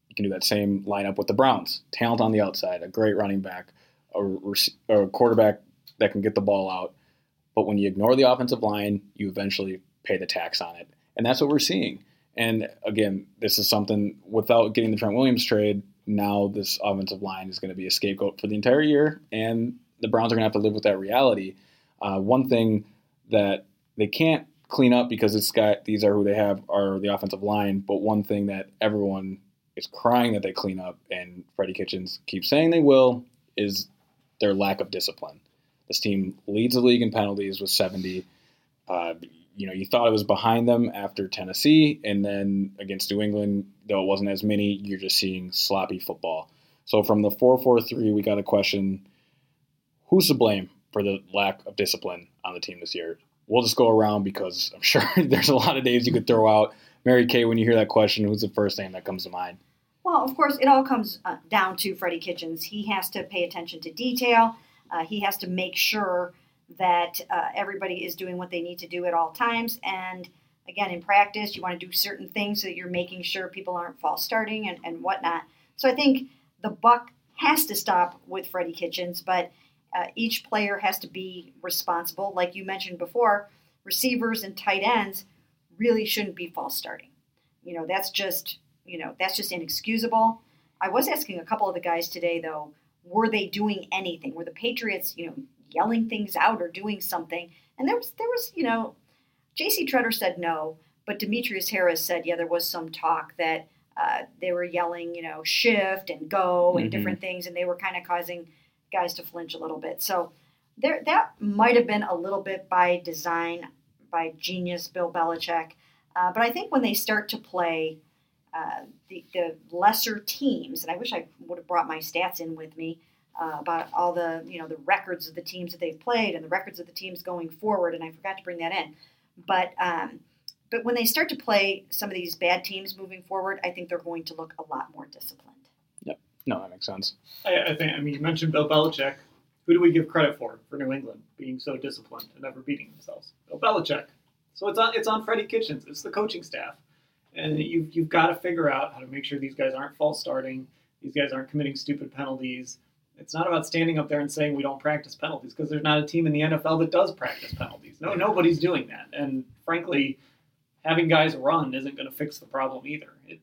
A: You can do that same lineup with the Browns. Talent on the outside, a great running back, a, a quarterback that can get the ball out. But when you ignore the offensive line, you eventually pay the tax on it. And that's what we're seeing. And again, this is something without getting the Trent Williams trade, now this offensive line is going to be a scapegoat for the entire year. And the Browns are going to have to live with that reality. Uh, one thing that they can't clean up because this guy, these are who they have, are the offensive line. But one thing that everyone is crying that they clean up, and Freddie Kitchens keeps saying they will, is their lack of discipline. This team leads the league in penalties with 70. Uh, you know, you thought it was behind them after Tennessee, and then against New England, though it wasn't as many, you're just seeing sloppy football. So from the 4 4 3, we got a question who's to blame for the lack of discipline on the team this year? We'll just go around because I'm sure there's a lot of names you could throw out. Mary Kay, when you hear that question, who's the first name that comes to mind?
B: Well, of course, it all comes uh, down to Freddie Kitchens. He has to pay attention to detail. Uh, he has to make sure that uh, everybody is doing what they need to do at all times. And again, in practice, you want to do certain things so that you're making sure people aren't false starting and, and whatnot. So I think the buck has to stop with Freddie Kitchens, but uh, each player has to be responsible. Like you mentioned before, receivers and tight ends really shouldn't be false starting. You know, that's just you know that's just inexcusable. I was asking a couple of the guys today though, were they doing anything? Were the Patriots, you know, yelling things out or doing something? And there was there was, you know, J.C. Tretter said no, but Demetrius Harris said yeah, there was some talk that uh, they were yelling, you know, shift and go and
A: Mhm.
B: different things, and they were kind of causing guys to flinch a little bit. So there that might have been a little bit by design, by genius Bill Belichick. Uh, but I think when they start to play uh, the, the lesser teams, and I wish I would have brought my stats in with me uh, about all the you know the records of the teams that they've played and the records of the teams going forward, and I forgot to bring that in. But um, but when they start to play some of these bad teams moving forward, I think they're going to look a lot more disciplined. Yep.
A: No, that makes sense.
C: I, I think. I mean, you mentioned Bill Belichick. Who do we give credit for for New England being so disciplined and never beating themselves? Bill Belichick. So it's on it's on Freddie Kitchens. It's the coaching staff, and you've you've got to figure out how to make sure these guys aren't false starting. These guys aren't committing stupid penalties. It's not about standing up there and saying we don't practice penalties because there's not a team in the NFL that does practice penalties. No, nobody's doing that. And frankly, having guys run isn't going to fix the problem either. It,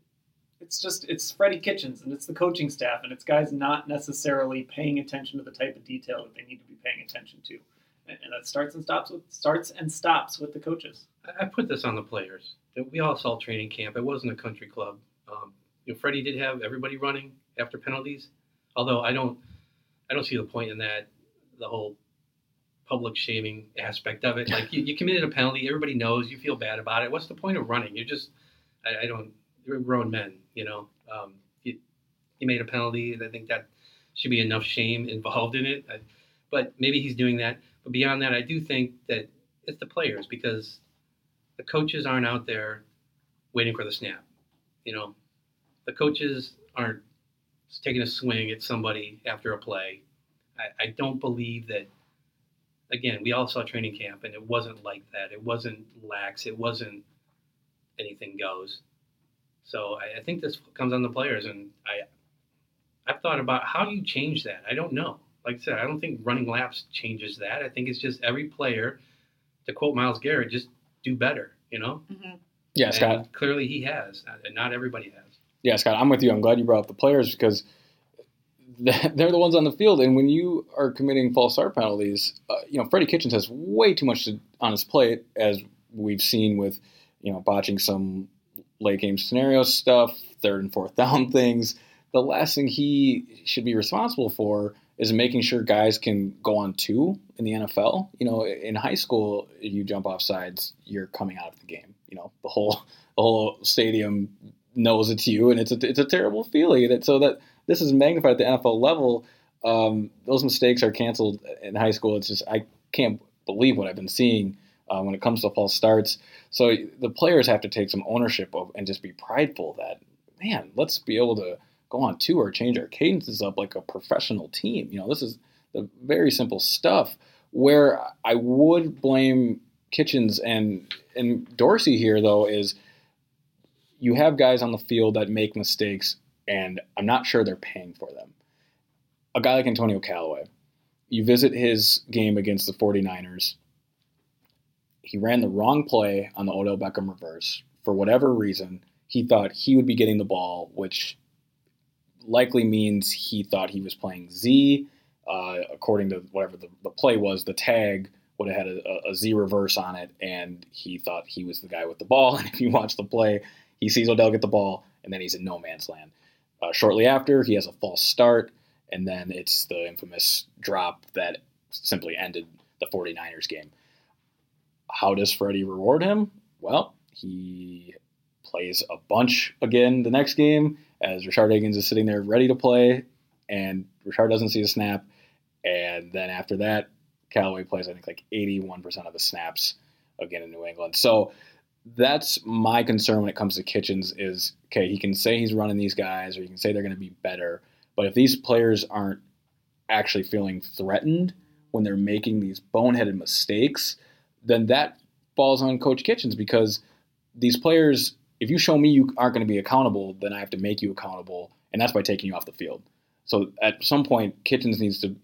C: it's just it's Freddie Kitchens and it's the coaching staff and it's guys not necessarily paying attention to the type of detail that they need to be paying attention to, and, and that starts and stops with starts and stops with the coaches.
D: I put this on the players. We all saw training camp. It wasn't a country club. Um, you know, Freddie did have everybody running after penalties, although I don't, I don't see the point in that. The whole public shaming aspect of it. Like you, you committed a penalty, everybody knows. You feel bad about it. What's the point of running? You're just, I, I don't. You're grown men, you know. Um, you, you made a penalty, and I think that should be enough shame involved in it. I, but maybe he's doing that. But beyond that, I do think that it's the players because the coaches aren't out there waiting for the snap. You know, the coaches aren't taking a swing at somebody after a play. I, I don't believe that. Again, we all saw training camp, and it wasn't like that. It wasn't lax. It wasn't anything goes. So I, I think this comes on the players, and I I've thought about how do you change that. I don't know. Like I said, I don't think running laps changes that. I think it's just every player, to quote Myles Garrett, just do better. You know.
B: hmm
A: Yeah,
D: And
A: Scott.
D: Clearly, he has, and not everybody has.
A: Yeah, Scott, I'm with you. I'm glad you brought up the players because they're the ones on the field. And when you are committing false start penalties, uh, you know, Freddie Kitchens has way too much to, on his plate, as we've seen with, you know, botching some late game scenario stuff, third and fourth down things. The last thing he should be responsible for is making sure guys can go on two in the NFL. You know, in high school, you jump off sides, you're coming out of the game. You know, the whole the whole stadium knows it's you, and it's a it's a terrible feeling. And so that this is magnified at the NFL level. Um, those mistakes are canceled in high school. It's just I can't believe what I've been seeing uh, when it comes to false starts. So the players have to take some ownership of and just be prideful that man, let's be able to go on two or change our cadences up like a professional team. You know, this is the very simple stuff. Where I would blame Kitchens and and Dorsey here though is you have guys on the field that make mistakes, and I'm not sure they're paying for them. A guy like Antonio Callaway, you visit his game against the 49ers. He ran the wrong play on the Odell Beckham reverse. For whatever reason, he thought he would be getting the ball, which likely means he thought he was playing Z. Uh, according to whatever the, the play was, the tag would have had a, a Z reverse on it, and he thought he was the guy with the ball. And if you watch the play, he sees Odell get the ball, and then he's in no man's land. Uh, shortly after, he has a false start, and then it's the infamous drop that simply ended the 49ers game. How does Freddie reward him? Well, he plays a bunch again the next game as Rashard Higgins is sitting there ready to play, and Rashard doesn't see a snap. And then after that, Callaway plays, I think, like 81% of the snaps again in New England. So that's my concern when it comes to Kitchens is, okay, he can say he's running these guys or he can say they're going to be better. But if these players aren't actually feeling threatened when they're making these boneheaded mistakes, then that falls on Coach Kitchens because these players, if you show me you aren't going to be accountable, then I have to make you accountable, and that's by taking you off the field. So at some point, Kitchens needs to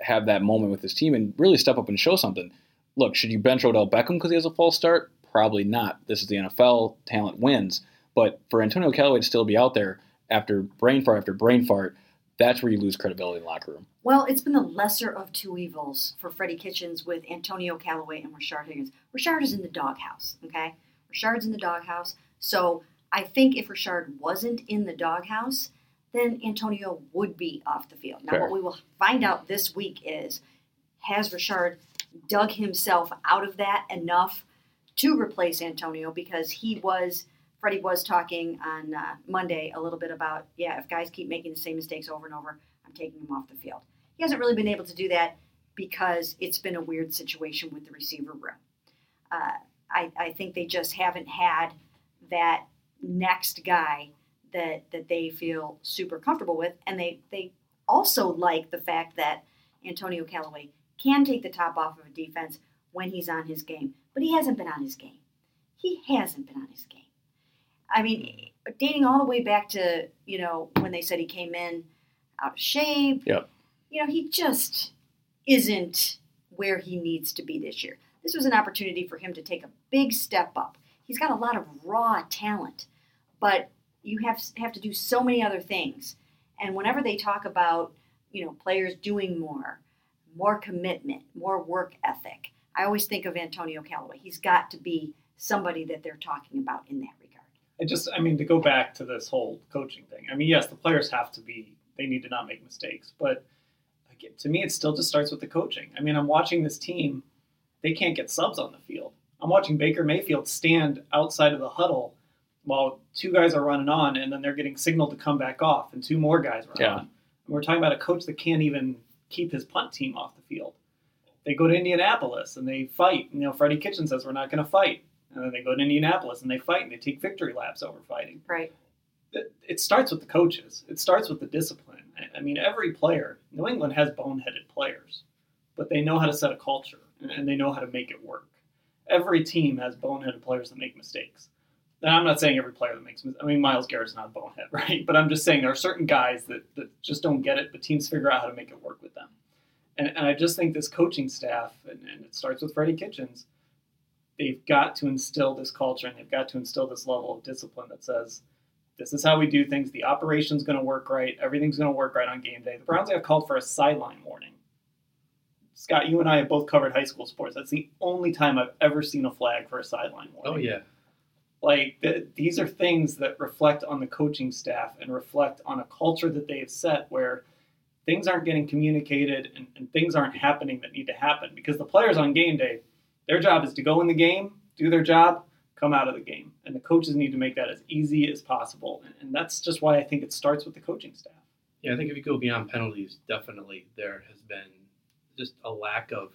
A: have that moment with his team and really step up and show something. Look, should you bench Odell Beckham because he has a false start? Probably not. This is the NFL. Talent wins. But for Antonio Callaway to still be out there after brain fart after brain fart, that's where you lose credibility in the locker room.
B: Well, it's been the lesser of two evils for Freddie Kitchens with Antonio Callaway and Rashard Higgins. Rashard is in the doghouse, okay? Rashard's in the doghouse. So I think if Rashard wasn't in the doghouse, then Antonio would be off the field. Now,
A: Fair.
B: what we will find out this week is has Rashard dug himself out of that enough to replace Antonio because he was Freddie was talking on uh, Monday a little bit about yeah if guys keep making the same mistakes over and over I'm taking him off the field. He hasn't really been able to do that because it's been a weird situation with the receiver room. Uh, I, I think they just haven't had that next guy that that they feel super comfortable with, and they they also like the fact that Antonio Callaway can take the top off of a defense when he's on his game, but he hasn't been on his game. He hasn't been on his game. I mean, dating all the way back to you know when they said he came in out of shape.
A: Yep.
B: You know, he just isn't where he needs to be this year. This was an opportunity for him to take a big step up. He's got a lot of raw talent, but you have have to do so many other things. And whenever they talk about, you know, players doing more, more commitment, more work ethic, I always think of Antonio Callaway. He's got to be somebody that they're talking about in that regard.
C: It just, I mean, to go back to this whole coaching thing. I mean, yes, the players have to be, they need to not make mistakes, but like, to me, it still just starts with the coaching. I mean, I'm watching this team, they can't get subs on the field. I'm watching Baker Mayfield stand outside of the huddle while two guys are running on, and then they're getting signaled to come back off, and two more guys run
A: Yeah.
C: on. And we're talking about a coach that can't even keep his punt team off the field. They go to Indianapolis and they fight. You know, Freddie Kitchen says we're not going to fight, and then they go to Indianapolis and they fight and they take victory laps over fighting
B: Right.
C: it- it starts with the coaches. It starts with the discipline. I- I mean, every player, New England has boneheaded players, but they know how to set a culture and- and they know how to make it work. Every team has boneheaded players that make mistakes. and I'm not saying every player that makes, mistakes I mean, Myles Garrett's not a bonehead, right? But I'm just saying there are certain guys that, that just don't get it, but teams figure out how to make it work with them. And, and I just think this coaching staff, and, and it starts with Freddie Kitchens, they've got to instill this culture and they've got to instill this level of discipline that says, this is how we do things. The operation's going to work right. Everything's going to work right on game day. The Browns got called for a sideline warning. Scott, you and I have both covered high school sports. That's the only time I've ever seen a flag for a sideline warning.
D: Oh yeah.
C: Like the, these are things that reflect on the coaching staff and reflect on a culture that they have set where things aren't getting communicated and, and things aren't happening that need to happen because the players on game day, their job is to go in the game, do their job, come out of the game. And the coaches need to make that as easy as possible. And, and that's just why I think it starts with the coaching staff.
D: Yeah, I think if you go beyond penalties, definitely there has been just a lack of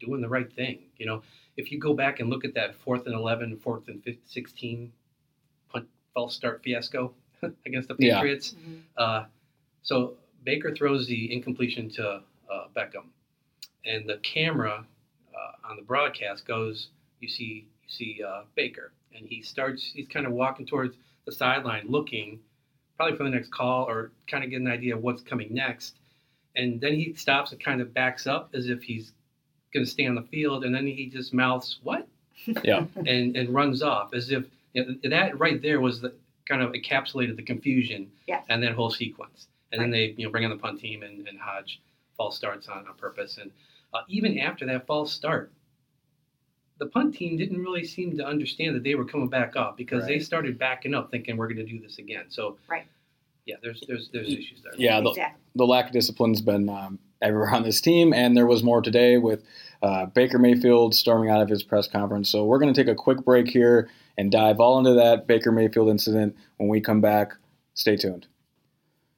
D: doing the right thing. You know, if you go back and look at that fourth and 11, fourth and 15, 16 punt, false start fiasco against the
A: Yeah.
D: Patriots.
B: Mhm.
D: Uh, so Baker throws the incompletion to uh, Beckham, and the camera uh, on the broadcast goes. You see, you see uh, Baker, and he starts. He's kind of walking towards the sideline, looking, probably for the next call, or kind of get an idea of what's coming next. And then he stops and kind of backs up as if he's going to stay on the field, and then he just mouths "What?"
A: Yeah.
D: and and runs off as if you know, that right there was the kind of encapsulated the confusion
B: Yes.
D: and that whole sequence. And then they you know bring on the punt team and, and Hodge false starts on, on purpose. And uh, even after that false start, the punt team didn't really seem to understand that they were coming back up because they started backing up, thinking we're going to do this again. So
B: Right.
D: yeah, there's there's there's issues there.
A: Yeah, the,
B: exactly.
A: the lack of discipline's been um, everywhere on this team, and there was more today with uh, Baker Mayfield storming out of his press conference. So we're going to take a quick break here and dive all into that Baker Mayfield incident when we come back. Stay tuned.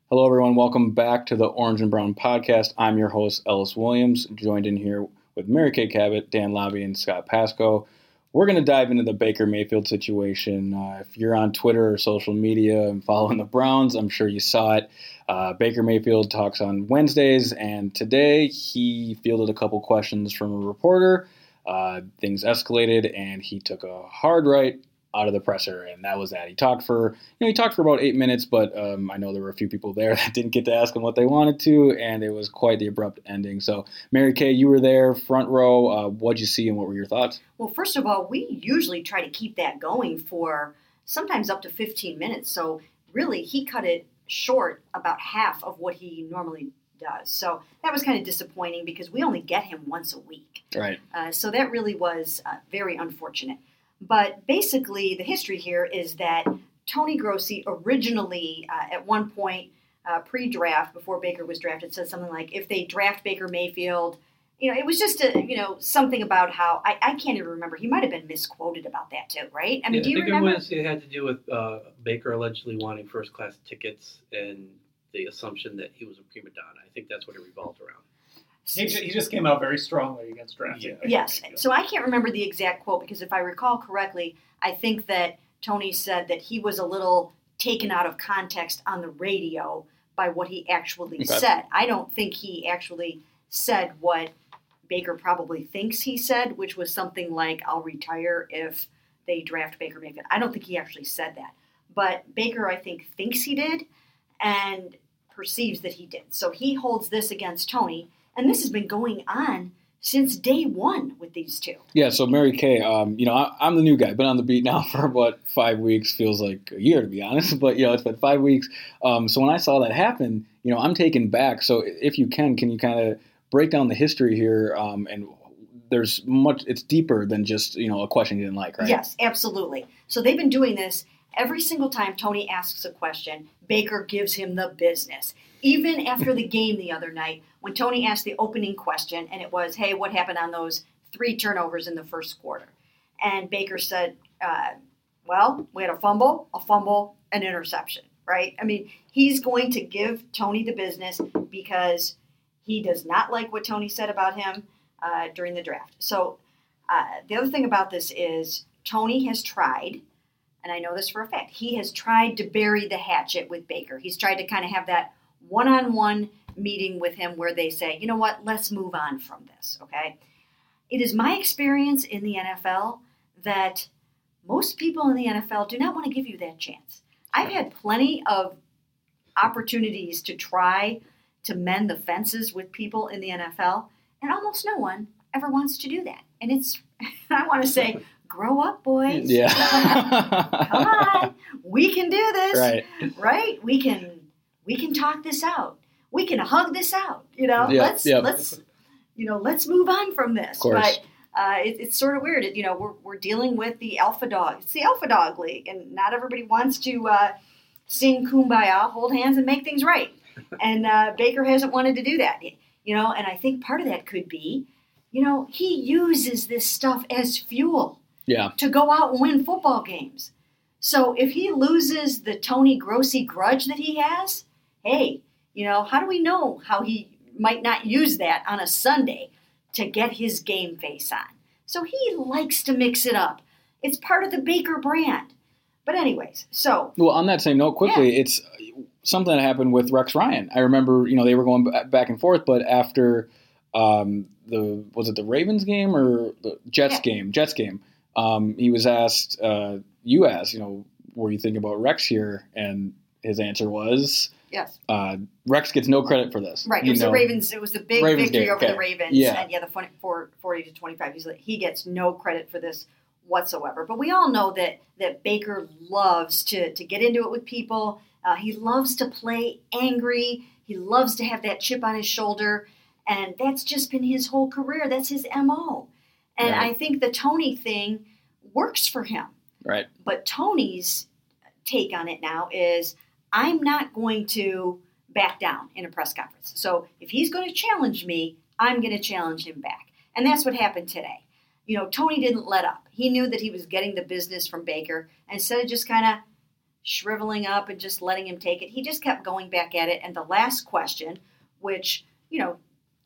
A: Hello, everyone. Welcome back to the Orange and Brown podcast. I'm your host, Ellis Williams, joined in here with Mary Kay Cabot, Dan Labbe, and Scott Patsko. We're going to dive into the Baker Mayfield situation. Uh, if you're on Twitter or social media and following the Browns, I'm sure you saw it. Uh, Baker Mayfield talks on Wednesdays, and today he fielded a couple questions from a reporter. Uh, things escalated, and he took a hard right out of the presser, and that was that. He talked for, you know, he talked for about eight minutes, but um, I know there were a few people there that didn't get to ask him what they wanted to, and it was quite the abrupt ending. So, Mary Kay, you were there, front row. Uh, what'd you see, and what were your thoughts?
B: Well, first of all, we usually try to keep that going for sometimes up to 15 minutes. So, really, he cut it short about half of what he normally does. So, that was kind of disappointing because we only get him once a week.
A: Right.
B: Uh, so, that really was uh, very unfortunate. But basically, the history here is that Tony Grossi originally, uh, at one point, uh, pre-draft, before Baker was drafted, said something like, "If they draft Baker Mayfield, you know, it was just a, you know, something about how I, I can't even remember. He might have been misquoted about that too, right? I mean,
D: Yeah,
B: do you I
D: think
B: remember?
D: it was it had to do with uh, Baker allegedly wanting first class tickets and the assumption that he was a prima donna. I think that's what it revolved around.
C: He, ju- he just came out very strongly against drafting.
D: Yeah.
B: Yes. So I can't remember the exact quote because if I recall correctly, I think that Tony said that he was a little taken out of context on the radio by what he actually
A: Okay.
B: said. I don't think he actually said what Baker probably thinks he said, which was something like, I'll retire if they draft Baker Mayfield. I don't think he actually said that. But Baker, I think, thinks he did and perceives that he did. So he holds this against Tony. And this has been going on since day one with these two.
A: Yeah, so Mary Kay, um, you know, I, I'm the new guy. Been on the beat now for about five weeks feels like a year to be honest, but you know, it's been five weeks. Um, so when I saw that happen, you know, I'm taken back. So if you can, can you kind of break down the history here? Um, and there's much. It's deeper than just you know a question you didn't like, right?
B: Yes, absolutely. So they've been doing this every single time Tony asks a question, Baker gives him the business. Even after the game the other night, when Tony asked the opening question, and it was, hey, what happened on those three turnovers in the first quarter? And Baker said, uh, well, we had a fumble, a fumble, an interception, right? I mean, he's going to give Tony the business because he does not like what Tony said about him uh, during the draft. So uh, the other thing about this is Tony has tried, and I know this for a fact, he has tried to bury the hatchet with Baker. He's tried to kind of have that one on one meeting with him where they say, you know what, let's move on from this, okay? It is my experience in the NFL that most people in the NFL do not want to give you that chance. I've had plenty of opportunities to try to mend the fences with people in the NFL, and almost no one ever wants to do that. And it's, I want to say, grow up, boys.
A: Yeah.
B: Come on, we can do this,
A: right.
B: right? We can, we can talk this out. We can hug this out. You know,
A: Yeah,
B: let's
A: yeah.
B: let's, you know, let's move on from this.
A: Of course.
B: But uh, it, it's sort of weird. It, you know, we're, we're dealing with the alpha dog. It's the alpha dog league, and not everybody wants to uh, sing kumbaya, hold hands, and make things right. and uh, Baker hasn't wanted to do that. You know, and I think part of that could be, you know, he uses this stuff as fuel
A: Yeah.
B: to go out and win football games. So if he loses the Tony Grossi grudge that he has, hey, you know, how do we know how he might not use that on a Sunday to get his game face on? So he likes to mix it up. It's part of the Baker brand. But anyways, so
A: Well, on that same note, quickly, it's something that happened with Rex Ryan. I remember, you know, they were going back and forth, but after um, the was it the Ravens game or the Jets
B: Yeah.
A: game? Jets game. Um, he was asked, uh, you asked, you know, what do you think about Rex here? And his answer was,
B: yes,
A: uh, Rex gets no credit for this.
B: right. It was
A: know,
B: the Ravens. It was the big
A: Ravens
B: victory
A: game,
B: over
A: okay.
B: the Ravens.
A: Yeah.
B: And yeah, the 40, 40 to 25. He's like, he gets no credit for this whatsoever. But we all know that that Baker loves to to get into it with people. Uh, he loves to play angry. He loves to have that chip on his shoulder, and that's just been his whole career. That's his mo. And
A: Right.
B: I think the Tony thing works for him.
A: Right.
B: But Tony's take on it now is I'm not going to back down in a press conference. So if he's going to challenge me, I'm going to challenge him back. And that's what happened today. You know, Tony didn't let up. He knew that he was getting the business from Baker. Instead of just kind of shriveling up and just letting him take it, he just kept going back at it. And the last question, which, you know,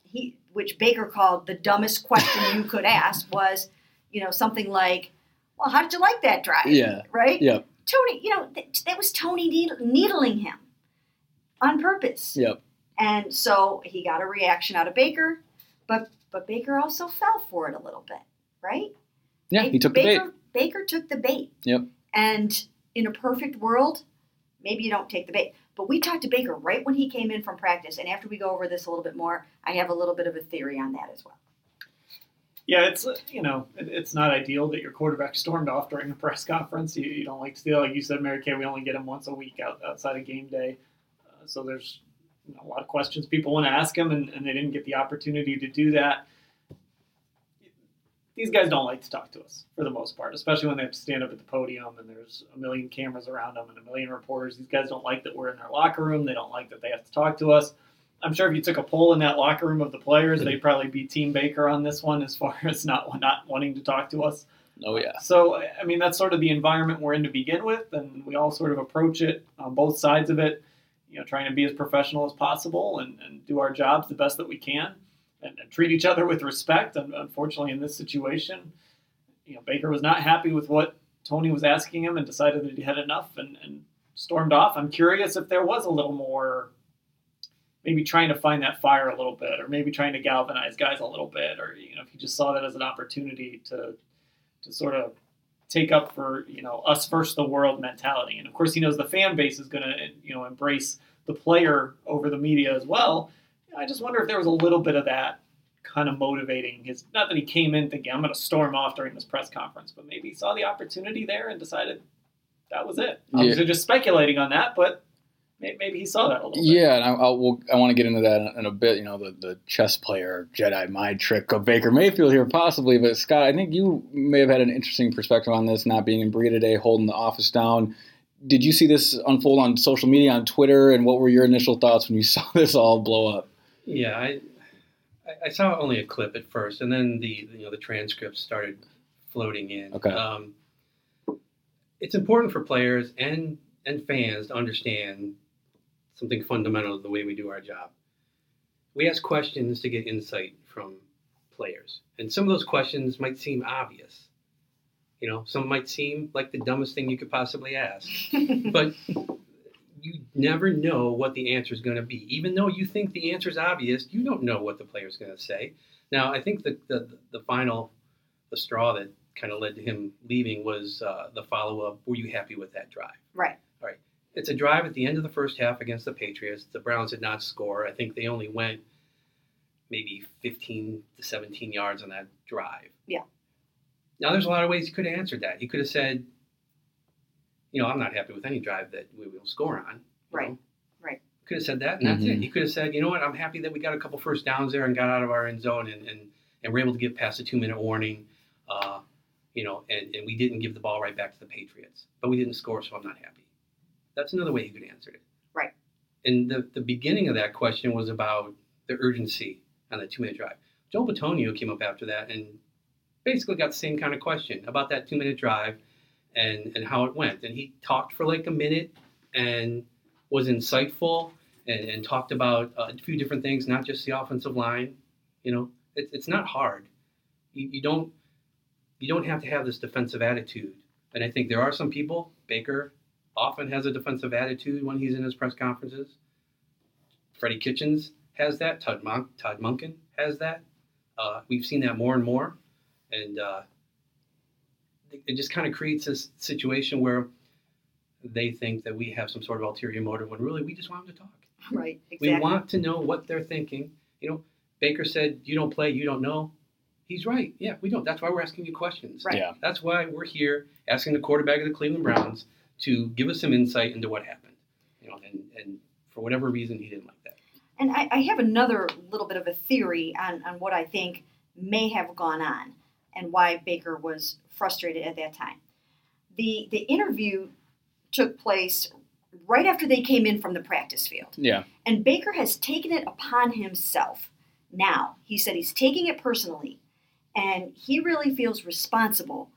B: he which Baker called the dumbest question you could ask was, you know, something like, "Well, how did you like that drive?"
A: Yeah.
B: Right?
A: Yep.
B: Tony, you know, th- that was Tony needle- needling him on purpose.
A: Yep.
B: And so he got a reaction out of Baker, but but Baker also fell for it a little bit, right?
A: Yeah. He took the bait.
B: Baker, Baker took the bait.
A: Yep.
B: And in a perfect world, maybe you don't take the bait. But we talked to Baker right when he came in from practice, and after we go over this a little bit more, I have a little bit of a theory on that as well.
C: Yeah, it's you know it's not ideal that your quarterback stormed off during a press conference. You, you don't like to feel like you said, Mary Kay. We only get him once a week out, outside of game day, uh, so there's you know, a lot of questions people want to ask him, and, and they didn't get the opportunity to do that. These guys don't like to talk to us for the most part, especially when they have to stand up at the podium and there's a million cameras around them and a million reporters. These guys don't like that we're in their locker room. They don't like that they have to talk to us. I'm sure if you took a poll in that locker room of the players, they'd probably be Team Baker on this one as far as not not wanting to talk to us.
A: Oh yeah.
C: So I mean that's sort of the environment we're in to begin with, and we all sort of approach it on both sides of it. You know, trying to be as professional as possible and, and do our jobs the best that we can, and, and treat each other with respect. And unfortunately, in this situation, you know, Baker was not happy with what Tony was asking him and decided that he had enough and, and stormed off. I'm curious if there was a little more maybe trying to find that fire a little bit, or maybe trying to galvanize guys a little bit, or you know, if he just saw that as an opportunity to to sort of take up for you know us versus the world mentality. And of course, he knows the fan base is going to you know embrace the player over the media as well. I just wonder if there was a little bit of that kind of motivating his. Not that he came in thinking I'm going to storm off during this press conference, but maybe he saw the opportunity there and decided that was it.
A: Yeah.
C: Obviously, just speculating on that, but maybe he saw that a little bit.
A: Yeah, and I, I'll, we'll, I want to get into that in, in a bit. You know, the, the chess player Jedi mind trick of Baker Mayfield here, possibly. But Scott, I think you may have had an interesting perspective on this, not being in Berea today, holding the office down. Did you see this unfold on social media, on Twitter, and what were your initial thoughts when you saw this all blow up?
D: Yeah, I I- I saw only a clip at first, and then the you know the transcripts started floating in.
A: Okay.
D: Um, it's important for players and and fans to understand something fundamental of the way we do our job. We ask questions to get insight from players, and some of those questions might seem obvious. You know, some might seem like the dumbest thing you could possibly ask but you never know what the answer is going to be. Even though you think the answer is obvious, you don't know what the player is going to say. Now, I think the, the the final the straw that kind of led to him leaving was uh, the follow up. Were you happy with that drive?
B: Right. All right.
D: It's a drive at the end of the first half against the Patriots. The Browns did not score. I think they only went maybe 15 to 17 yards on that drive.
B: Yeah.
D: Now, there's a lot of ways he could have answered that. He could have said, you know, I'm not happy with any drive that we will score on.
B: Right.
D: know.
B: Right.
D: Could have said that, and that's it.
E: Mhm.
D: He could have said, you know what, I'm happy that we got a couple first downs there and got out of our end zone and, and, and we're able to get past the two minute warning. Uh, you know, and, and we didn't give the ball right back to the Patriots, but we didn't score, so I'm not happy. That's another way he could answer it.
B: Right.
D: And the, the beginning of that question was about the urgency on the two minute drive. Joe Batonio came up after that and basically got the same kind of question about that two minute drive and, and how it went. And he talked for like a minute and was insightful and, and talked about uh, a few different things, not just the offensive line. You know, it, it's not hard. You, you don't you don't have to have this defensive attitude. And I think there are some people. Baker often has a defensive attitude when he's in his press conferences. Freddie Kitchens has that. Todd, Monk, Todd Monken has that. Uh, we've seen that more and more, and uh, it, it just kind of creates this situation where they think that we have some sort of ulterior motive when really we just want them to talk.
B: Right. Exactly.
D: We want to know what they're thinking. You know, Baker said, "You don't play, you don't know." He's right. Yeah, we don't. That's why we're asking you questions.
B: Right.
E: Yeah.
D: That's why we're here asking the quarterback of the Cleveland Browns to give us some insight into what happened. You know, and, and for whatever reason, he didn't like that.
B: And I, I have another little bit of a theory on, on what I think may have gone on and why Baker was frustrated at that time. The the interview took place right after they came in from the practice field.
E: Yeah.
B: And Baker has taken it upon himself now. He said he's taking it personally and he really feels responsible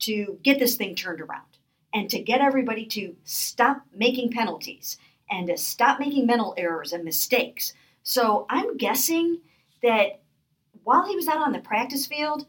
B: to get this thing turned around and to get everybody to stop making penalties and to stop making mental errors and mistakes. So I'm guessing that while he was out on the practice field,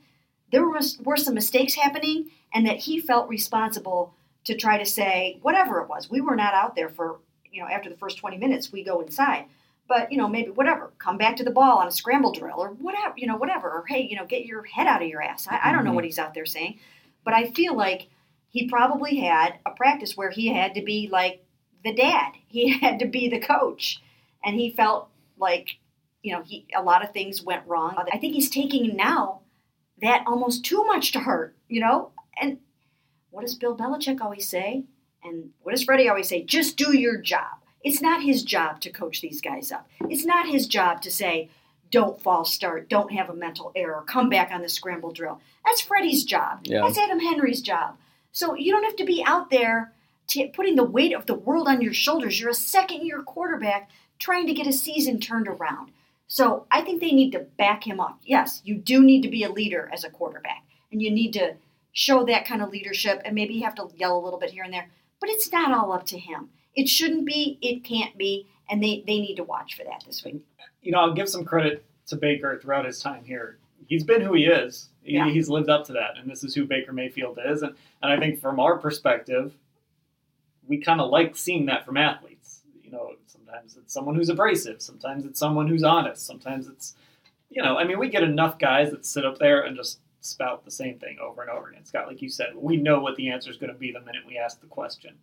B: there was were some mistakes happening and that he felt responsible to try to say whatever it was. We were not out there for, you know, after the first 20 minutes we go inside. But, you know, maybe whatever, come back to the ball on a scramble drill or whatever, you know, whatever. Or hey, you know, get your head out of your ass. I, I don't know mm-hmm. what he's out there saying. But I feel like he probably had a practice where he had to be like the dad. He had to be the coach. And he felt like, you know, he a lot of things went wrong. I think he's taking now that almost too much to hurt, you know? And what does Bill Belichick always say? And what does Freddie always say? Just do your job. It's not his job to coach these guys up. It's not his job to say, don't false start, don't have a mental error, come back on the scramble drill. That's Freddie's job.
E: Yeah.
B: That's Adam Henry's job. So you don't have to be out there t- putting the weight of the world on your shoulders. You're a second year quarterback trying to get a season turned around. So I think they need to back him up. Yes, you do need to be a leader as a quarterback, and you need to show that kind of leadership, and maybe you have to yell a little bit here and there. But it's not all up to him. It shouldn't be. It can't be. And they, they need to watch for that this week.
C: you know, I'll give some credit to Baker throughout his time here. He's been who he is. He,
B: Yeah.
C: He's lived up to that, and this is who Baker Mayfield is. And, and I think from our perspective, we kind of like seeing that from athletes. You know, sometimes it's someone who's abrasive, sometimes it's someone who's honest, sometimes it's, you know, I mean, we get enough guys that sit up there and just spout the same thing over and over again. Scott, like you said, we know what the answer is going to be the minute we ask the question.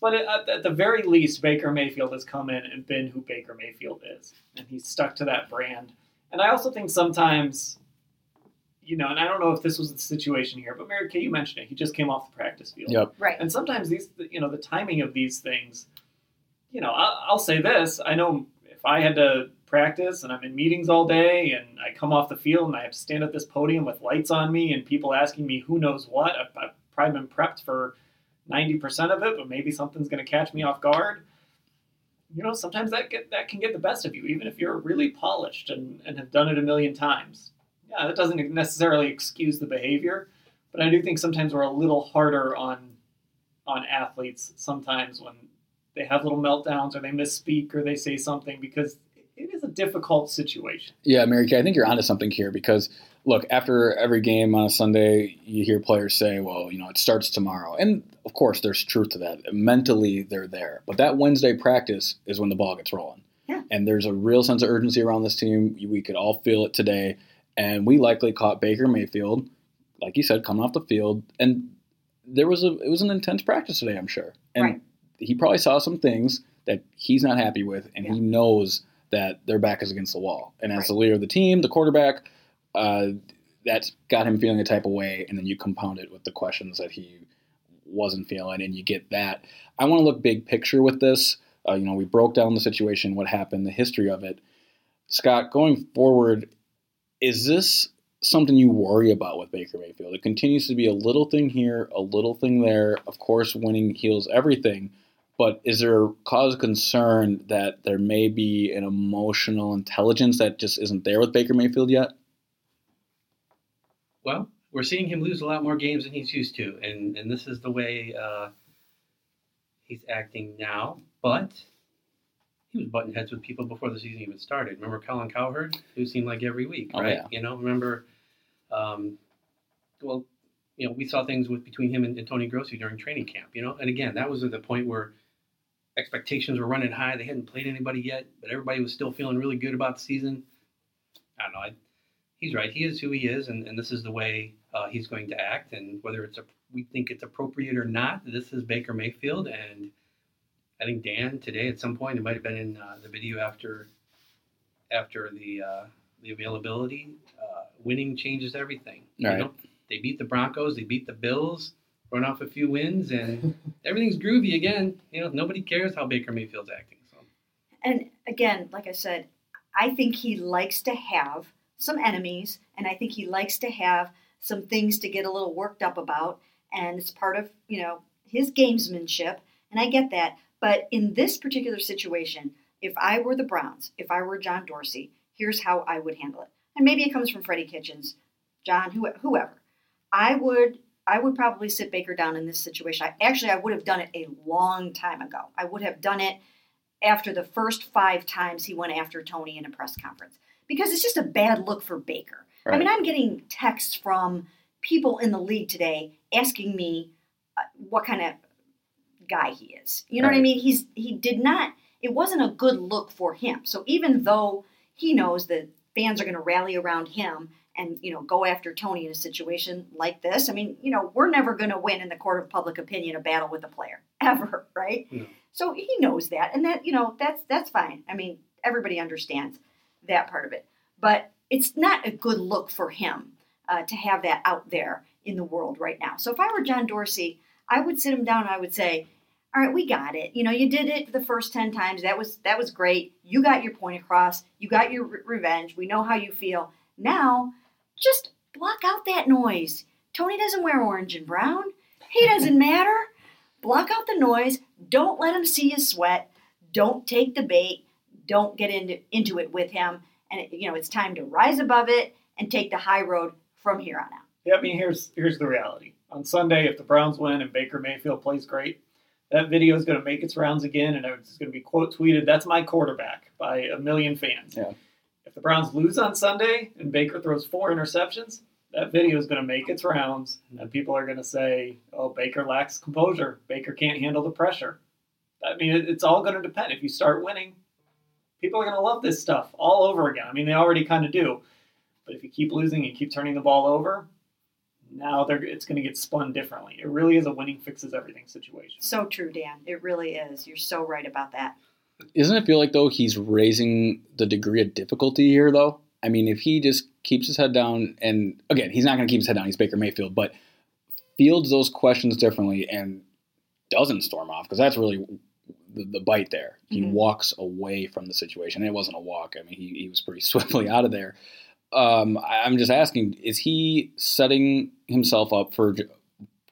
C: But at, at the very least, Baker Mayfield has come in and been who Baker Mayfield is, and he's stuck to that brand. And I also think sometimes, you know, and I don't know if this was the situation here, but Mary Kay, you mentioned it. He just came off the practice field.
E: Yep.
B: Right.
C: And sometimes these, you know, the timing of these things, you know, I'll, I'll say this. I know if I had to practice and I'm in meetings all day and I come off the field and I have to stand at this podium with lights on me and people asking me who knows what, I've, I've probably been prepped for 90% of it, but maybe something's going to catch me off guard. You know, sometimes that get, that can get the best of you, even if you're really polished and, and have done it a million times. Yeah, that doesn't necessarily excuse the behavior, but I do think sometimes we're a little harder on on athletes sometimes when they have little meltdowns or they misspeak or they say something because it is a difficult situation.
E: Yeah, Mary Kay, I think you're onto something here because look, after every game on a Sunday, you hear players say, "Well, you know, it starts tomorrow," and of course, there's truth to that. Mentally, they're there, but that Wednesday practice is when the ball gets rolling.
B: Yeah.
E: And there's a real sense of urgency around this team. We could all feel it today, and we likely caught Baker Mayfield
A: like you said, coming off the field, and there was a it was an intense practice today. I'm sure, and
B: Right.
A: He probably saw some things that he's not happy with, and he knows that their back is against the wall. And as
B: Right.
A: the leader of the team, the quarterback, uh, that's got him feeling a type of way, and then you compound it with the questions that he wasn't feeling, and you get that. I want to look big picture with this. Uh, you know, we broke down the situation, what happened, the history of it. Scott, going forward, is this something you worry about with Baker Mayfield? It continues to be a little thing here, a little thing there. Of course, winning heals everything. But is there cause of concern that there may be an emotional intelligence that just isn't there with Baker Mayfield yet?
D: Well, we're seeing him lose a lot more games than he's used to, and and this is the way uh, he's acting now. But he was butting heads with people before the season even started. Remember Colin Cowherd? It seemed like every week,
A: Oh,
D: right?
A: yeah.
D: You know, remember? Um, well, you know, we saw things with between him and, and Tony Grossi during training camp. You know, and again, that was at the point where expectations were running high. They hadn't played anybody yet, but everybody was still feeling really good about the season. I don't know. I, he's right. He is who he is, and, and this is the way uh, he's going to act. And whether it's a, we think it's appropriate or not, this is Baker Mayfield. And I think Dan today at some point it might have been in uh, the video after after the uh, the availability. Uh, winning changes everything. You
A: Right.
D: know, they beat the Broncos. They beat the Bills. Run off a few wins, and everything's groovy again. You know, nobody cares how Baker Mayfield's acting. So.
B: And again, like I said, I think he likes to have some enemies, and I think he likes to have some things to get a little worked up about, and it's part of you know his gamesmanship, and I get that. But in this particular situation, if I were the Browns, if I were John Dorsey, here's how I would handle it. And maybe it comes from Freddie Kitchens, John, who, whoever. I would I would probably sit Baker down in this situation. I, actually, I would have done it a long time ago. I would have done it after the first five times he went after Tony in a press conference because it's just a bad look for Baker. I mean, I'm getting texts from people in the league today asking me uh, what kind of guy he is. You know what I mean? He's he did not. It wasn't a good look for him. So even though he knows that fans are going to rally around him and you know go after Tony in a situation like this, I mean, you know, we're never going to win in the court of public opinion a battle with a player ever, right?
D: No.
B: So he knows that, and that you know that's that's fine. I mean, everybody understands that part of it, but it's not a good look for him uh, to have that out there in the world right now. So if I were John Dorsey, I would sit him down and I would say, "All right, we got it. You know, you did it the first ten times. That was that was great. You got your point across. You got your re- revenge. We know how you feel. Now, just block out that noise. Tony doesn't wear orange and brown. He doesn't matter. Block out the noise. Don't let him see you sweat. Don't take the bait. Don't get into into it with him. And it, you know, it's time to rise above it and take the high road from here on out."
C: Yeah, I mean, here's here's the reality. On Sunday, if the Browns win and Baker Mayfield plays great, that video is going to make its rounds again, and it's going to be quote tweeted. That's my quarterback by a million fans.
A: Yeah.
C: The Browns lose on Sunday and Baker throws four interceptions, that video is going to make its rounds, and people are going to say, "Oh, Baker lacks composure. Baker can't handle the pressure." I mean, it's all going to depend. If you start winning, people are going to love this stuff all over again. I mean, they already kind of do. But if you keep losing and keep turning the ball over, now it's going to get spun differently. It really is a winning fixes everything situation.
B: So true, Dan. It really is. You're so right about that.
A: Doesn't it feel like though he's raising the degree of difficulty here though? I mean, if he just keeps his head down, and again, he's not going to keep his head down. He's Baker Mayfield, but fields those questions differently and doesn't storm off because that's really the, the bite there. He
B: Mhm.
A: walks away from the situation. It wasn't a walk. I mean, he, he was pretty swiftly out of there. Um, I- I'm just asking: Is he setting himself up for?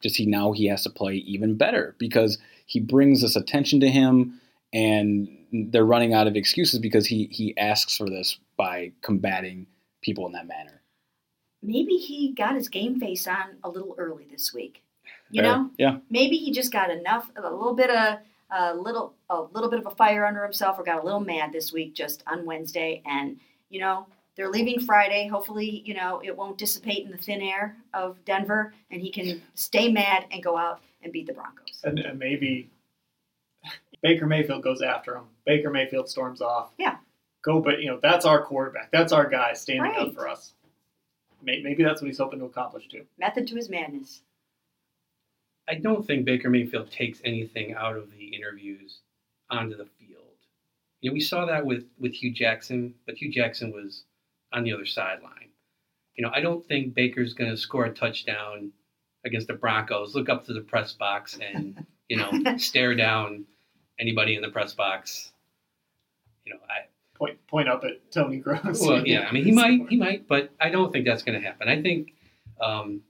A: Just he now he has to play even better because he brings this attention to him and they're running out of excuses because he he asks for this by combating people in that manner.
B: Maybe he got his game face on a little early this week. You
A: Fair.
B: know,
A: Yeah.
B: maybe he just got enough, a little bit of a little, a little bit of a fire under himself, or got a little mad this week just on Wednesday, and you know they're leaving Friday. Hopefully, you know it won't dissipate in the thin air of Denver, and he can stay mad and go out and beat the Broncos.
C: And, and maybe Baker Mayfield goes after him. Baker Mayfield storms off.
B: Yeah.
C: Go, but you know that's our quarterback. That's our guy standing
B: Right.
C: up for us. maybe that's what he's hoping to accomplish too.
B: Method to his madness.
D: I don't think Baker Mayfield takes anything out of the interviews onto the field. You know, we saw that with with Hue Jackson, but Hue Jackson was on the other sideline. You know, I don't think Baker's going to score a touchdown against the Broncos, look up to the press box, and you know, stare down anybody in the press box. You know, I
C: Point point up at Tony Gross.
D: well, yeah, I mean, he might, he might, but I don't think that's going to happen. I think um,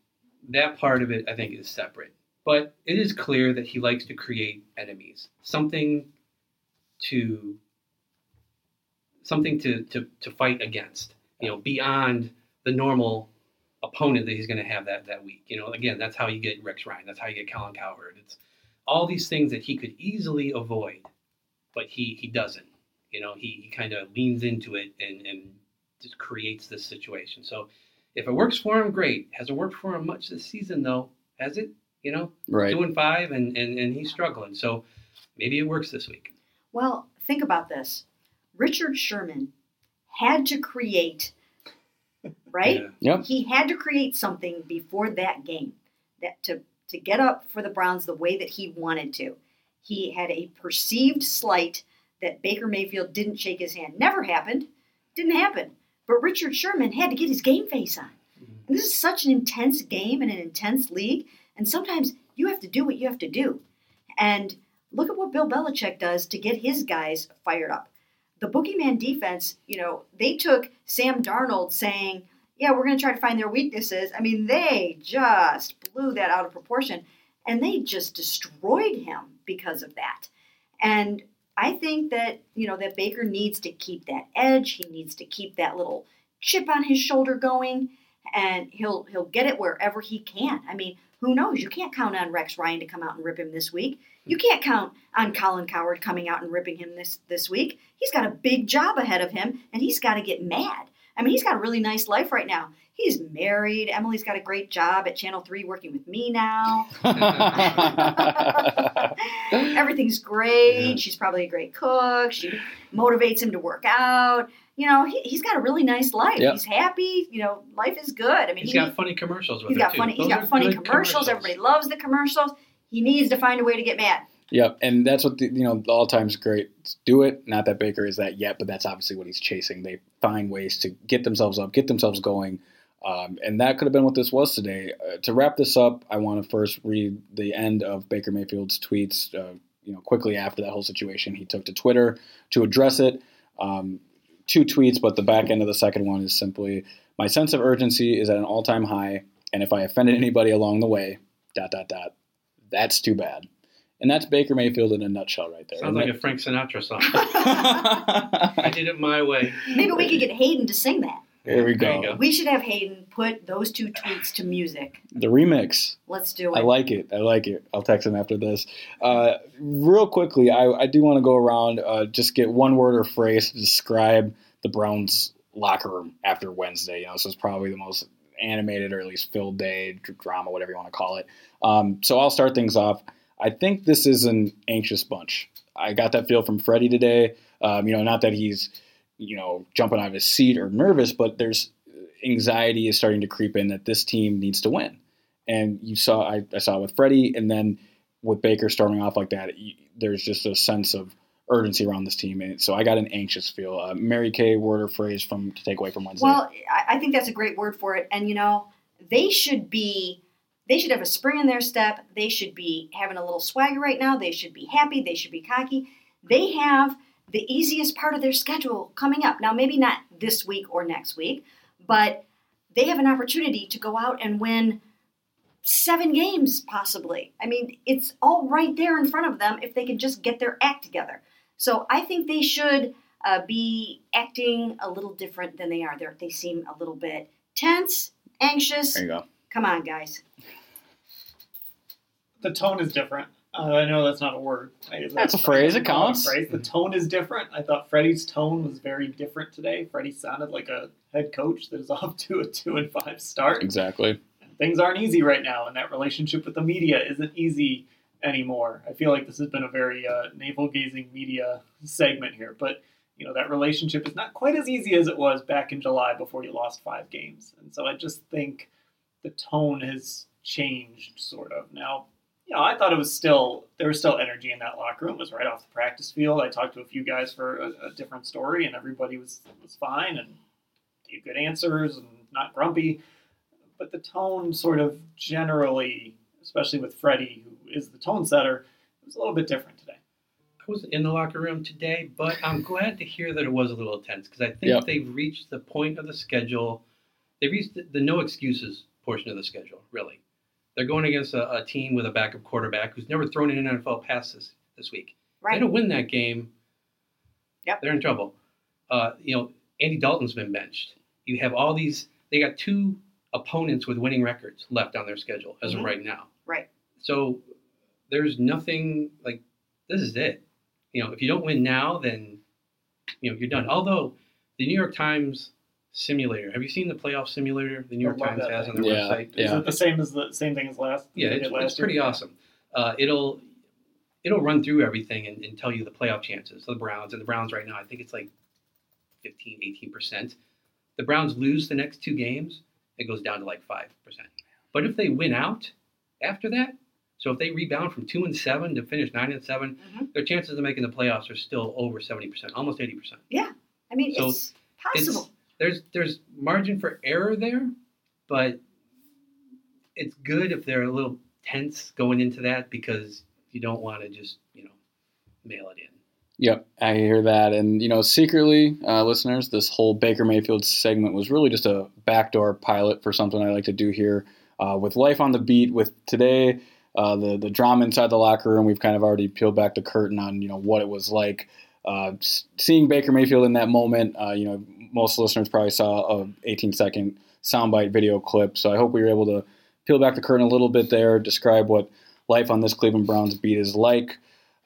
D: that part of it, I think, is separate. But it is clear that he likes to create enemies, something to something to to, to fight against. You know, beyond the normal opponent that he's going to have that that week. You know, again, that's how you get Rex Ryan. That's how you get Colin Cowherd. It's all these things that he could easily avoid, but he he doesn't. You know, he, he kind of leans into it and, and just creates this situation. So if it works for him, great. Has it worked for him much this season, though? Has it? You know,
A: Right.
D: two and five, and, and, and he's struggling. So maybe it works this week.
B: Well, think about this. Richard Sherman had to create, right?
D: Yeah.
A: Yep.
B: He had to create something before that game that to to get up for the Browns the way that he wanted to. He had a perceived slight that Baker Mayfield didn't shake his hand. Never happened. Didn't happen. But Richard Sherman had to get his game face on. And this is such an intense game and an intense league. And sometimes you have to do what you have to do. And look at what Bill Belichick does to get his guys fired up. The boogeyman defense, you know, they took Sam Darnold saying, yeah, we're going to try to find their weaknesses. I mean, they just blew that out of proportion and they just destroyed him because of that. And I think that, you know, that Baker needs to keep that edge. He needs to keep that little chip on his shoulder going and he'll he'll get it wherever he can. I mean, who knows? You can't count on Rex Ryan to come out and rip him this week. You can't count on Colin Cowherd coming out and ripping him this this week. He's got a big job ahead of him and he's got to get mad. I mean, he's got a really nice life right now. He's married. Emily's got a great job at Channel 3 working with me now. Everything's great.
D: Yeah.
B: She's probably a great cook. She motivates him to work out. You know, he, he's got a really nice life.
A: Yep.
B: He's happy. You know, life is good. I mean,
D: He's
B: he,
D: got funny commercials with
B: he's
D: her,
B: got
D: too.
B: funny. He's
D: Those
B: got funny
D: good
B: commercials. Everybody loves the commercials. He needs to find a way to get mad.
A: Yep, and that's what the, you know. All times great. Do it. Not that Baker is that yet, but that's obviously what he's chasing. They find ways to get themselves up, get themselves going, um, and that could have been what this was today. Uh, to wrap this up, I want to first read the end of Baker Mayfield's tweets. Uh, you know, quickly after that whole situation, he took to Twitter to address it. Um, two tweets, but the back end of the second one is simply, "My sense of urgency is at an all-time high, and if I offended anybody along the way, dot dot dot, that's too bad." And that's Baker Mayfield in a nutshell, right there.
D: Sounds
A: And
D: like a Frank Sinatra song. I did it my way.
B: Maybe we could get Hayden to sing that.
A: there we
D: There
A: go.
D: go.
B: We should have Hayden put those two tweets to music.
A: The remix.
B: Let's do it.
A: I like it. I like it. I'll text him after this. Uh, real quickly, I, I do want to go around, uh, just get one word or phrase to describe the Browns locker room after Wednesday. You know, this was probably the most animated or at least filled day, dr- drama, whatever you want to call it. Um, so I'll start things off. I think this is an anxious bunch. I got that feel from Freddie today. Um, you know, not that he's, you know, jumping out of his seat or nervous, but there's anxiety is starting to creep in that this team needs to win. And you saw, I, I saw it with Freddie, and then with Baker storming off like that, there's just a sense of urgency around this team. And so I got an anxious feel. Uh, Mary Kay, word or phrase from to take away from Wednesday.
B: Well, I think that's a great word for it. And you know, they should be they should have a spring in their step. They should be having a little swagger right now. They should be happy. They should be cocky. They have the easiest part of their schedule coming up. Now, maybe not this week or next week, but they have an opportunity to go out and win seven games, possibly. I mean, it's all right there in front of them if they can just get their act together. So I think they should uh, be acting a little different than they are. They're, they seem a little bit tense, anxious.
A: there you go.
B: Come on, guys.
C: The tone is different. Uh, I know that's not a word. I-
A: That's a phrase, it counts.
C: Phrase. The tone is different. I thought Freddie's tone was very different today. Freddie sounded like a head coach that is off to a two and five start.
A: Exactly.
C: Things aren't easy right now, and that relationship with the media isn't easy anymore. I feel like this has been a very uh, navel gazing media segment here, but you know that relationship is not quite as easy as it was back in July before you lost five games. And so I just think the tone has changed sort of. Now, you know, I thought it was still there was still energy in that locker room. It was right off the practice field. I talked to a few guys for a, a different story, and everybody was was fine and gave good answers and not grumpy. But the tone sort of generally, especially with Freddie, who is the tone setter, it was a little bit different today.
D: I wasn't in the locker room today, but I'm glad to hear that it was a little tense because I think
A: Yep.
D: they've reached the point of the schedule. They've reached the, the no excuses portion of the schedule, really. They're going against a, a team with a backup quarterback who's never thrown in an NFL pass this, this week.
B: Right.
D: They don't win that game.
B: Yep.
D: They're in trouble. Uh, you know, Andy Dalton's been benched. You have all these. They got two opponents with winning records left on their schedule as
B: Mhm.
D: of right now.
B: Right.
D: So there's nothing like this is it. You know, if you don't win now, then you know you're done. Although the New York Times simulator, have you seen the playoff simulator the New York Times
C: that
D: has on their
A: Yeah,
D: website?
C: Is it the same as the same thing as last?
D: Yeah, it's,
C: last
D: it's pretty
C: year?
D: awesome. Uh, it'll it'll run through everything and, and tell you the playoff chances of the Browns. And the Browns right now, I think it's like 15, 18 percent. The Browns lose the next two games, it goes down to like five percent. But if they win out after that, so if they rebound from two and seven to finish nine and 7
B: Mhm.
D: their chances of making the playoffs are still over seventy percent, almost eighty percent.
B: Yeah, I mean,
D: So
B: it's possible.
D: There's there's margin for error there, but it's good if they're a little tense going into that because you don't want to just you know mail it in.
A: Yep, I hear that. And, you know, secretly, uh, listeners, this whole Baker Mayfield segment was really just a backdoor pilot for something I like to do here uh, with Life on the Beat. With today, uh, the, the drama inside the locker room, we've kind of already peeled back the curtain on, you know, what it was like. Uh, seeing Baker Mayfield in that moment, uh, you know, most listeners probably saw a 18 second soundbite video clip. So I hope we were able to peel back the curtain a little bit there, describe what life on this Cleveland Browns beat is like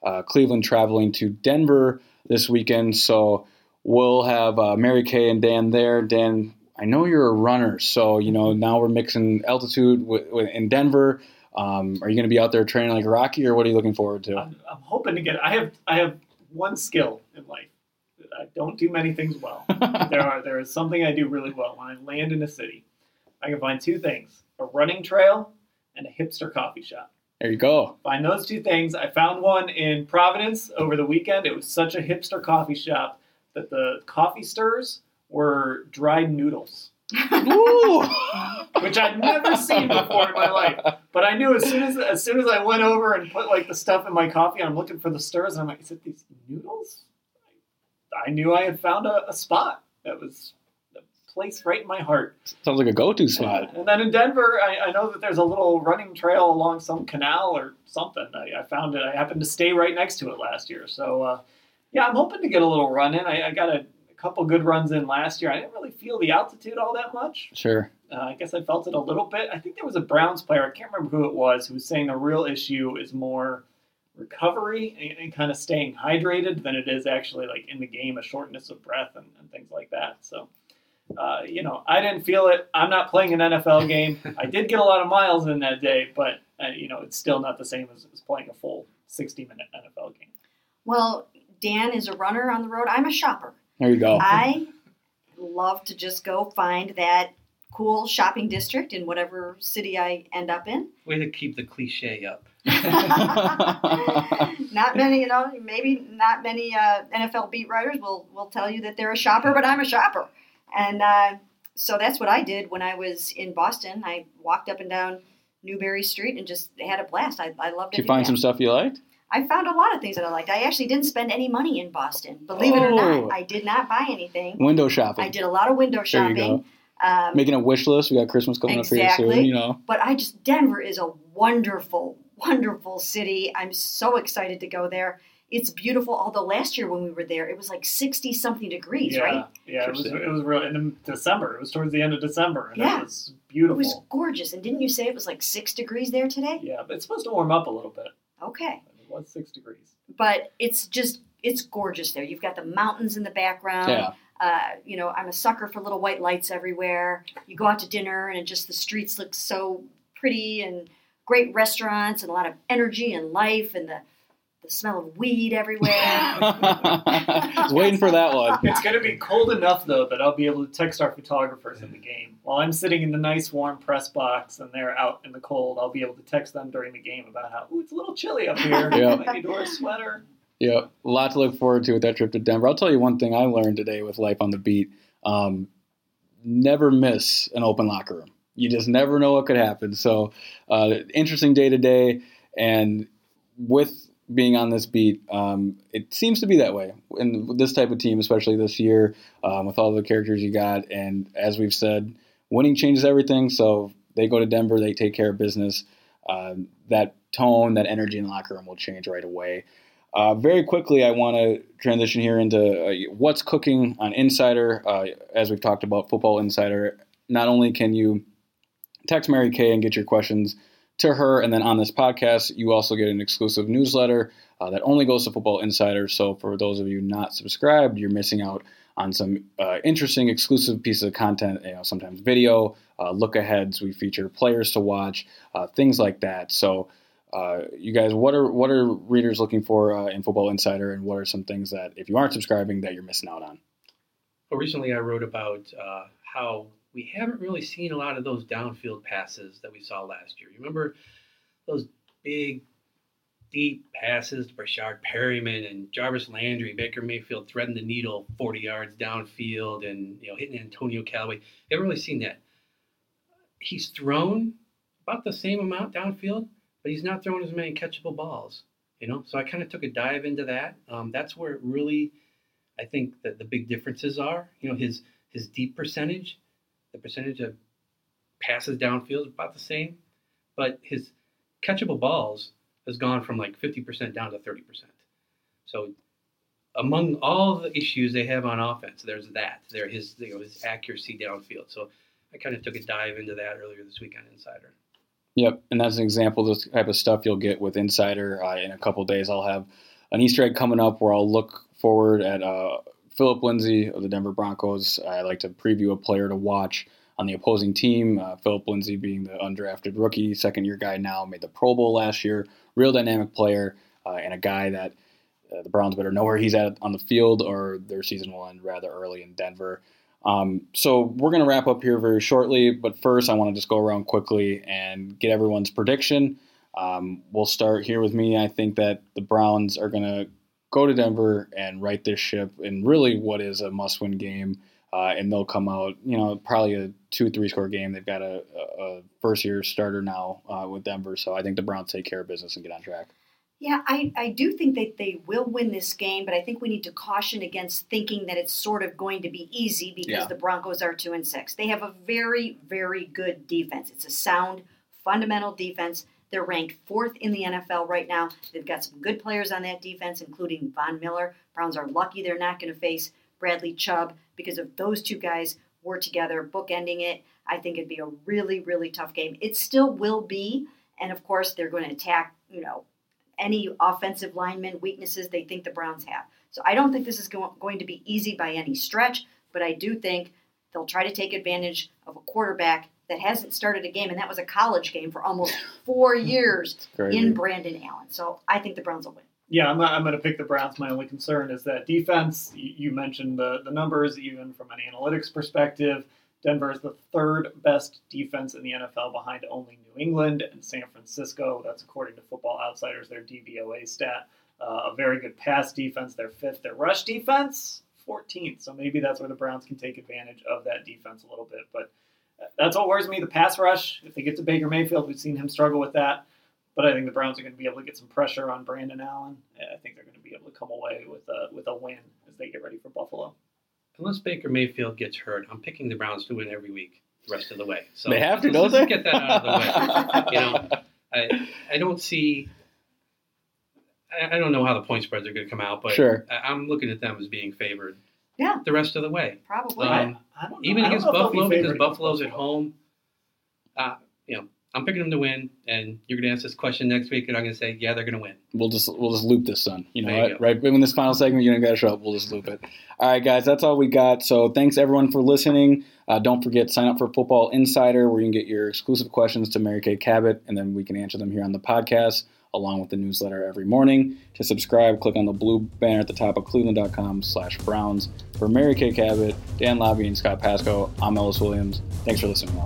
A: uh, Cleveland traveling to Denver this weekend. So we'll have uh, Mary Kay and Dan there. Dan, I know you're a runner, so you know now we're mixing altitude in Denver. Um, are you going to be out there training like Rocky, or what are you looking forward to?
C: I'm, I'm hoping to get. I have I have one skill in life. I don't do many things well. there are there is something I do really well when I land in a city. I can find two things: a running trail and a hipster coffee shop.
A: there you go.
C: Find those two things. I found one in Providence over the weekend. It was such a hipster coffee shop that the coffee stirs were dried noodles. Which I'd never seen before in my life. But I knew as soon as as soon as I went over and put like the stuff in my coffee, and I'm looking for the stirs, and I'm like, is it these noodles? I knew I had found a, a spot that was a place right in my heart.
A: Sounds like a go-to spot.
C: And then in Denver, I, I know that there's a little running trail along some canal or something. I, I found it. I happened to stay right next to it last year. So, uh, yeah, I'm hoping to get a little run in. I, I got a, a couple good runs in last year. I didn't really feel the altitude all that much.
A: Sure.
C: Uh, I guess I felt it a little bit. I think there was a Browns player, I can't remember who it was, who was saying the real issue is more recovery and, and kind of staying hydrated than it is actually like in the game, a shortness of breath and, and things like that. So, uh, you know, I didn't feel it. I'm not playing an NFL game. I did get a lot of miles in that day, but, uh, you know, it's still not the same as, as playing a full 60 minute NFL game.
B: well, Dan is a runner on the road. I'm a shopper.
A: There you go.
B: I love to just go find that cool shopping district in whatever city I end up in.
D: Way to keep the cliche up.
B: not many, you know, maybe not many uh, NFL beat writers will will tell you that they're a shopper, but I'm a shopper, and uh, so that's what I did when I was in Boston. I walked up and down Newbury Street and just had a blast. I, I loved it.
A: Did you find some stuff you liked?
B: I found a lot of things that I liked. I actually didn't spend any money in Boston, believe it or
A: Oh.
B: not. I did not buy anything.
A: Window shopping.
B: I did a lot of window shopping.
A: There you
B: shopping. Um,
A: Making a wish list. We got Christmas coming up here
B: Exactly.
A: soon. You know.
B: but I just Denver is a wonderful, wonderful city. I'm so excited to go there. It's beautiful. Although last year when we were there, it was like sixty something degrees,
C: yeah,
B: right?
C: yeah, it was
A: Interesting.
C: it was real in December. It was towards the end of December, and
B: Yeah.
C: it was beautiful.
B: It was gorgeous. And didn't you say it was like six degrees there today?
C: Yeah, but it's supposed to warm up a little bit.
B: Okay,
C: It was six degrees.
B: but it's just it's gorgeous there. You've got the mountains in the background.
A: Yeah.
B: Uh, you know, I'm a sucker for little white lights everywhere. You go out to dinner and just the streets look so pretty and great restaurants and a lot of energy and life and the the smell of weed everywhere.
A: was waiting for that one.
C: It's going to be cold enough though that I'll be able to text our photographers in the game while I'm sitting in the nice warm press box and they're out in the cold. I'll be able to text them during the game about how Ooh, it's a little chilly up here.
A: Yeah.
C: I need to wear a sweater.
A: Yeah, a lot to look forward to with that trip to Denver. I'll tell you one thing I learned today with life on the beat: um, never miss an open locker room. You just never know what could happen. So, uh, interesting day today, and with being on this beat, um, it seems to be that way. And this type of team, especially this year, um, with all the characters you got, and as we've said, winning changes everything. So they go to Denver, they take care of business. Um, that tone, that energy in the locker room will change right away. Uh, very quickly, I want to transition here into uh, what's cooking on Insider. Uh, as we've talked about, Football Insider. Not only can you text Mary Kay and get your questions to her, and then on this podcast, you also get an exclusive newsletter uh, that only goes to Football Insider. So for those of you not subscribed, you're missing out on some uh, interesting exclusive pieces of content. You know, sometimes video, uh, look aheads. We feature players to watch, uh, things like that. So uh, you guys, what are what are readers looking for uh, in Football Insider, and what are some things that if you aren't subscribing that you're missing out on?
D: Well, recently I wrote about how we haven't really seen a lot of those downfield passes that we saw last year. You remember those big, deep passes to Breshad Perriman and Jarvis Landry, Baker Mayfield threading the needle 40 yards downfield, and you know hitting Antonio Callaway. You haven't really seen that. He's thrown about the same amount downfield, but he's not throwing as many catchable balls. You know, so I kind of took a dive into that. Um, that's where it really, I think that the big differences are. You know, his his deep percentage, the percentage of passes downfield is about the same, but his catchable balls has gone from like 50% down to 30%. So among all the issues they have on offense, there's that. There his you know his accuracy downfield. So I kind of took a dive into that earlier this week on Insider.
A: Yep, and that's an example of this type of stuff you'll get with Insider. Uh, in a couple days, I'll have an Easter egg coming up where I'll look forward at uh, Phillip Lindsay of the Denver Broncos. I like to preview a player to watch on the opposing team. Uh, Phillip Lindsay being the undrafted rookie, second year guy now, made the Pro Bowl last year. Real dynamic player uh, and a guy that uh, the Browns better know where he's at on the field or their season will end rather early in Denver. Um, so we're going to wrap up here very shortly, but first I want to just go around quickly and get everyone's prediction. Um, we'll start here with me. I think that the Browns are going to go to Denver and right this ship in really what is a must-win game, uh, and they'll come out, you know, probably a two, three-score game. They've got a, a first-year starter now uh, with Denver, so I think the Browns take care of business and get on track.
B: Yeah, I, I do think that they will win this game, but I think we need to caution against thinking that it's sort of going to be easy because
A: Yeah.
B: the Broncos are two and six. They have a very, very good defense. It's a sound, fundamental defense. They're ranked fourth in the NFL right now. They've got some good players on that defense, including Von Miller. Browns are lucky they're not going to face Bradley Chubb because if those two guys were together, bookending it, I think it'd be a really, really tough game. It still will be, and of course they're going to attack, you know, any offensive lineman weaknesses they think the Browns have. So I don't think this is going to be easy by any stretch, but I do think they'll try to take advantage of a quarterback that hasn't started a game, and that was a college game for almost four years in Brandon Allen. So I think the Browns will win.
C: Yeah, I'm, I'm going to pick the Browns. My only concern is that defense. You you mentioned the, the numbers, even from an analytics perspective. Denver is the third best defense in the NFL behind only New England and San Francisco. That's according to Football Outsiders, their DVOA stat. Uh, a very good pass defense. Their fifth. Their rush defense, 14th. So maybe that's where the Browns can take advantage of that defense a little bit. But that's what worries me the pass rush. If they get to Baker Mayfield, we've seen him struggle with that. But I think the Browns are going to be able to get some pressure on Brandon Allen. And I think they're going to be able to come away with a, with a win as they get ready for Buffalo.
D: Unless Baker Mayfield gets hurt, I'm picking the Browns to win every week the rest of the way. So
A: they have to, don't they?
D: Get that out of the way. you know, I I don't see. I, I don't know how the point spreads are going to come out, but
A: Sure.
D: I, I'm looking at them as being favored.
B: Yeah.
D: The rest of the way,
B: Probably.
D: Um,
C: I, I don't know.
D: even
C: I don't
D: against
C: know if they'll be
D: Buffalo, because Buffalo's at home. Uh, you know, I'm picking them to win, and you're going to ask this question next week, and I'm going to say, yeah, they're going to win.
A: We'll just we'll just loop this son. You know,
D: you
A: right, right when this final segment, you don't got to show up. We'll just loop it. All right, guys, that's all we got. So thanks everyone for listening. Uh, don't forget sign up for Football Insider, where you can get your exclusive questions to Mary Kay Cabot, and then we can answer them here on the podcast. Along with the newsletter every morning. To subscribe, click on the blue banner at the top of cleveland.com slash browns. For Mary Kay Cabot, Dan Labbe, and Scott Patsko, I'm Ellis Williams. Thanks for listening.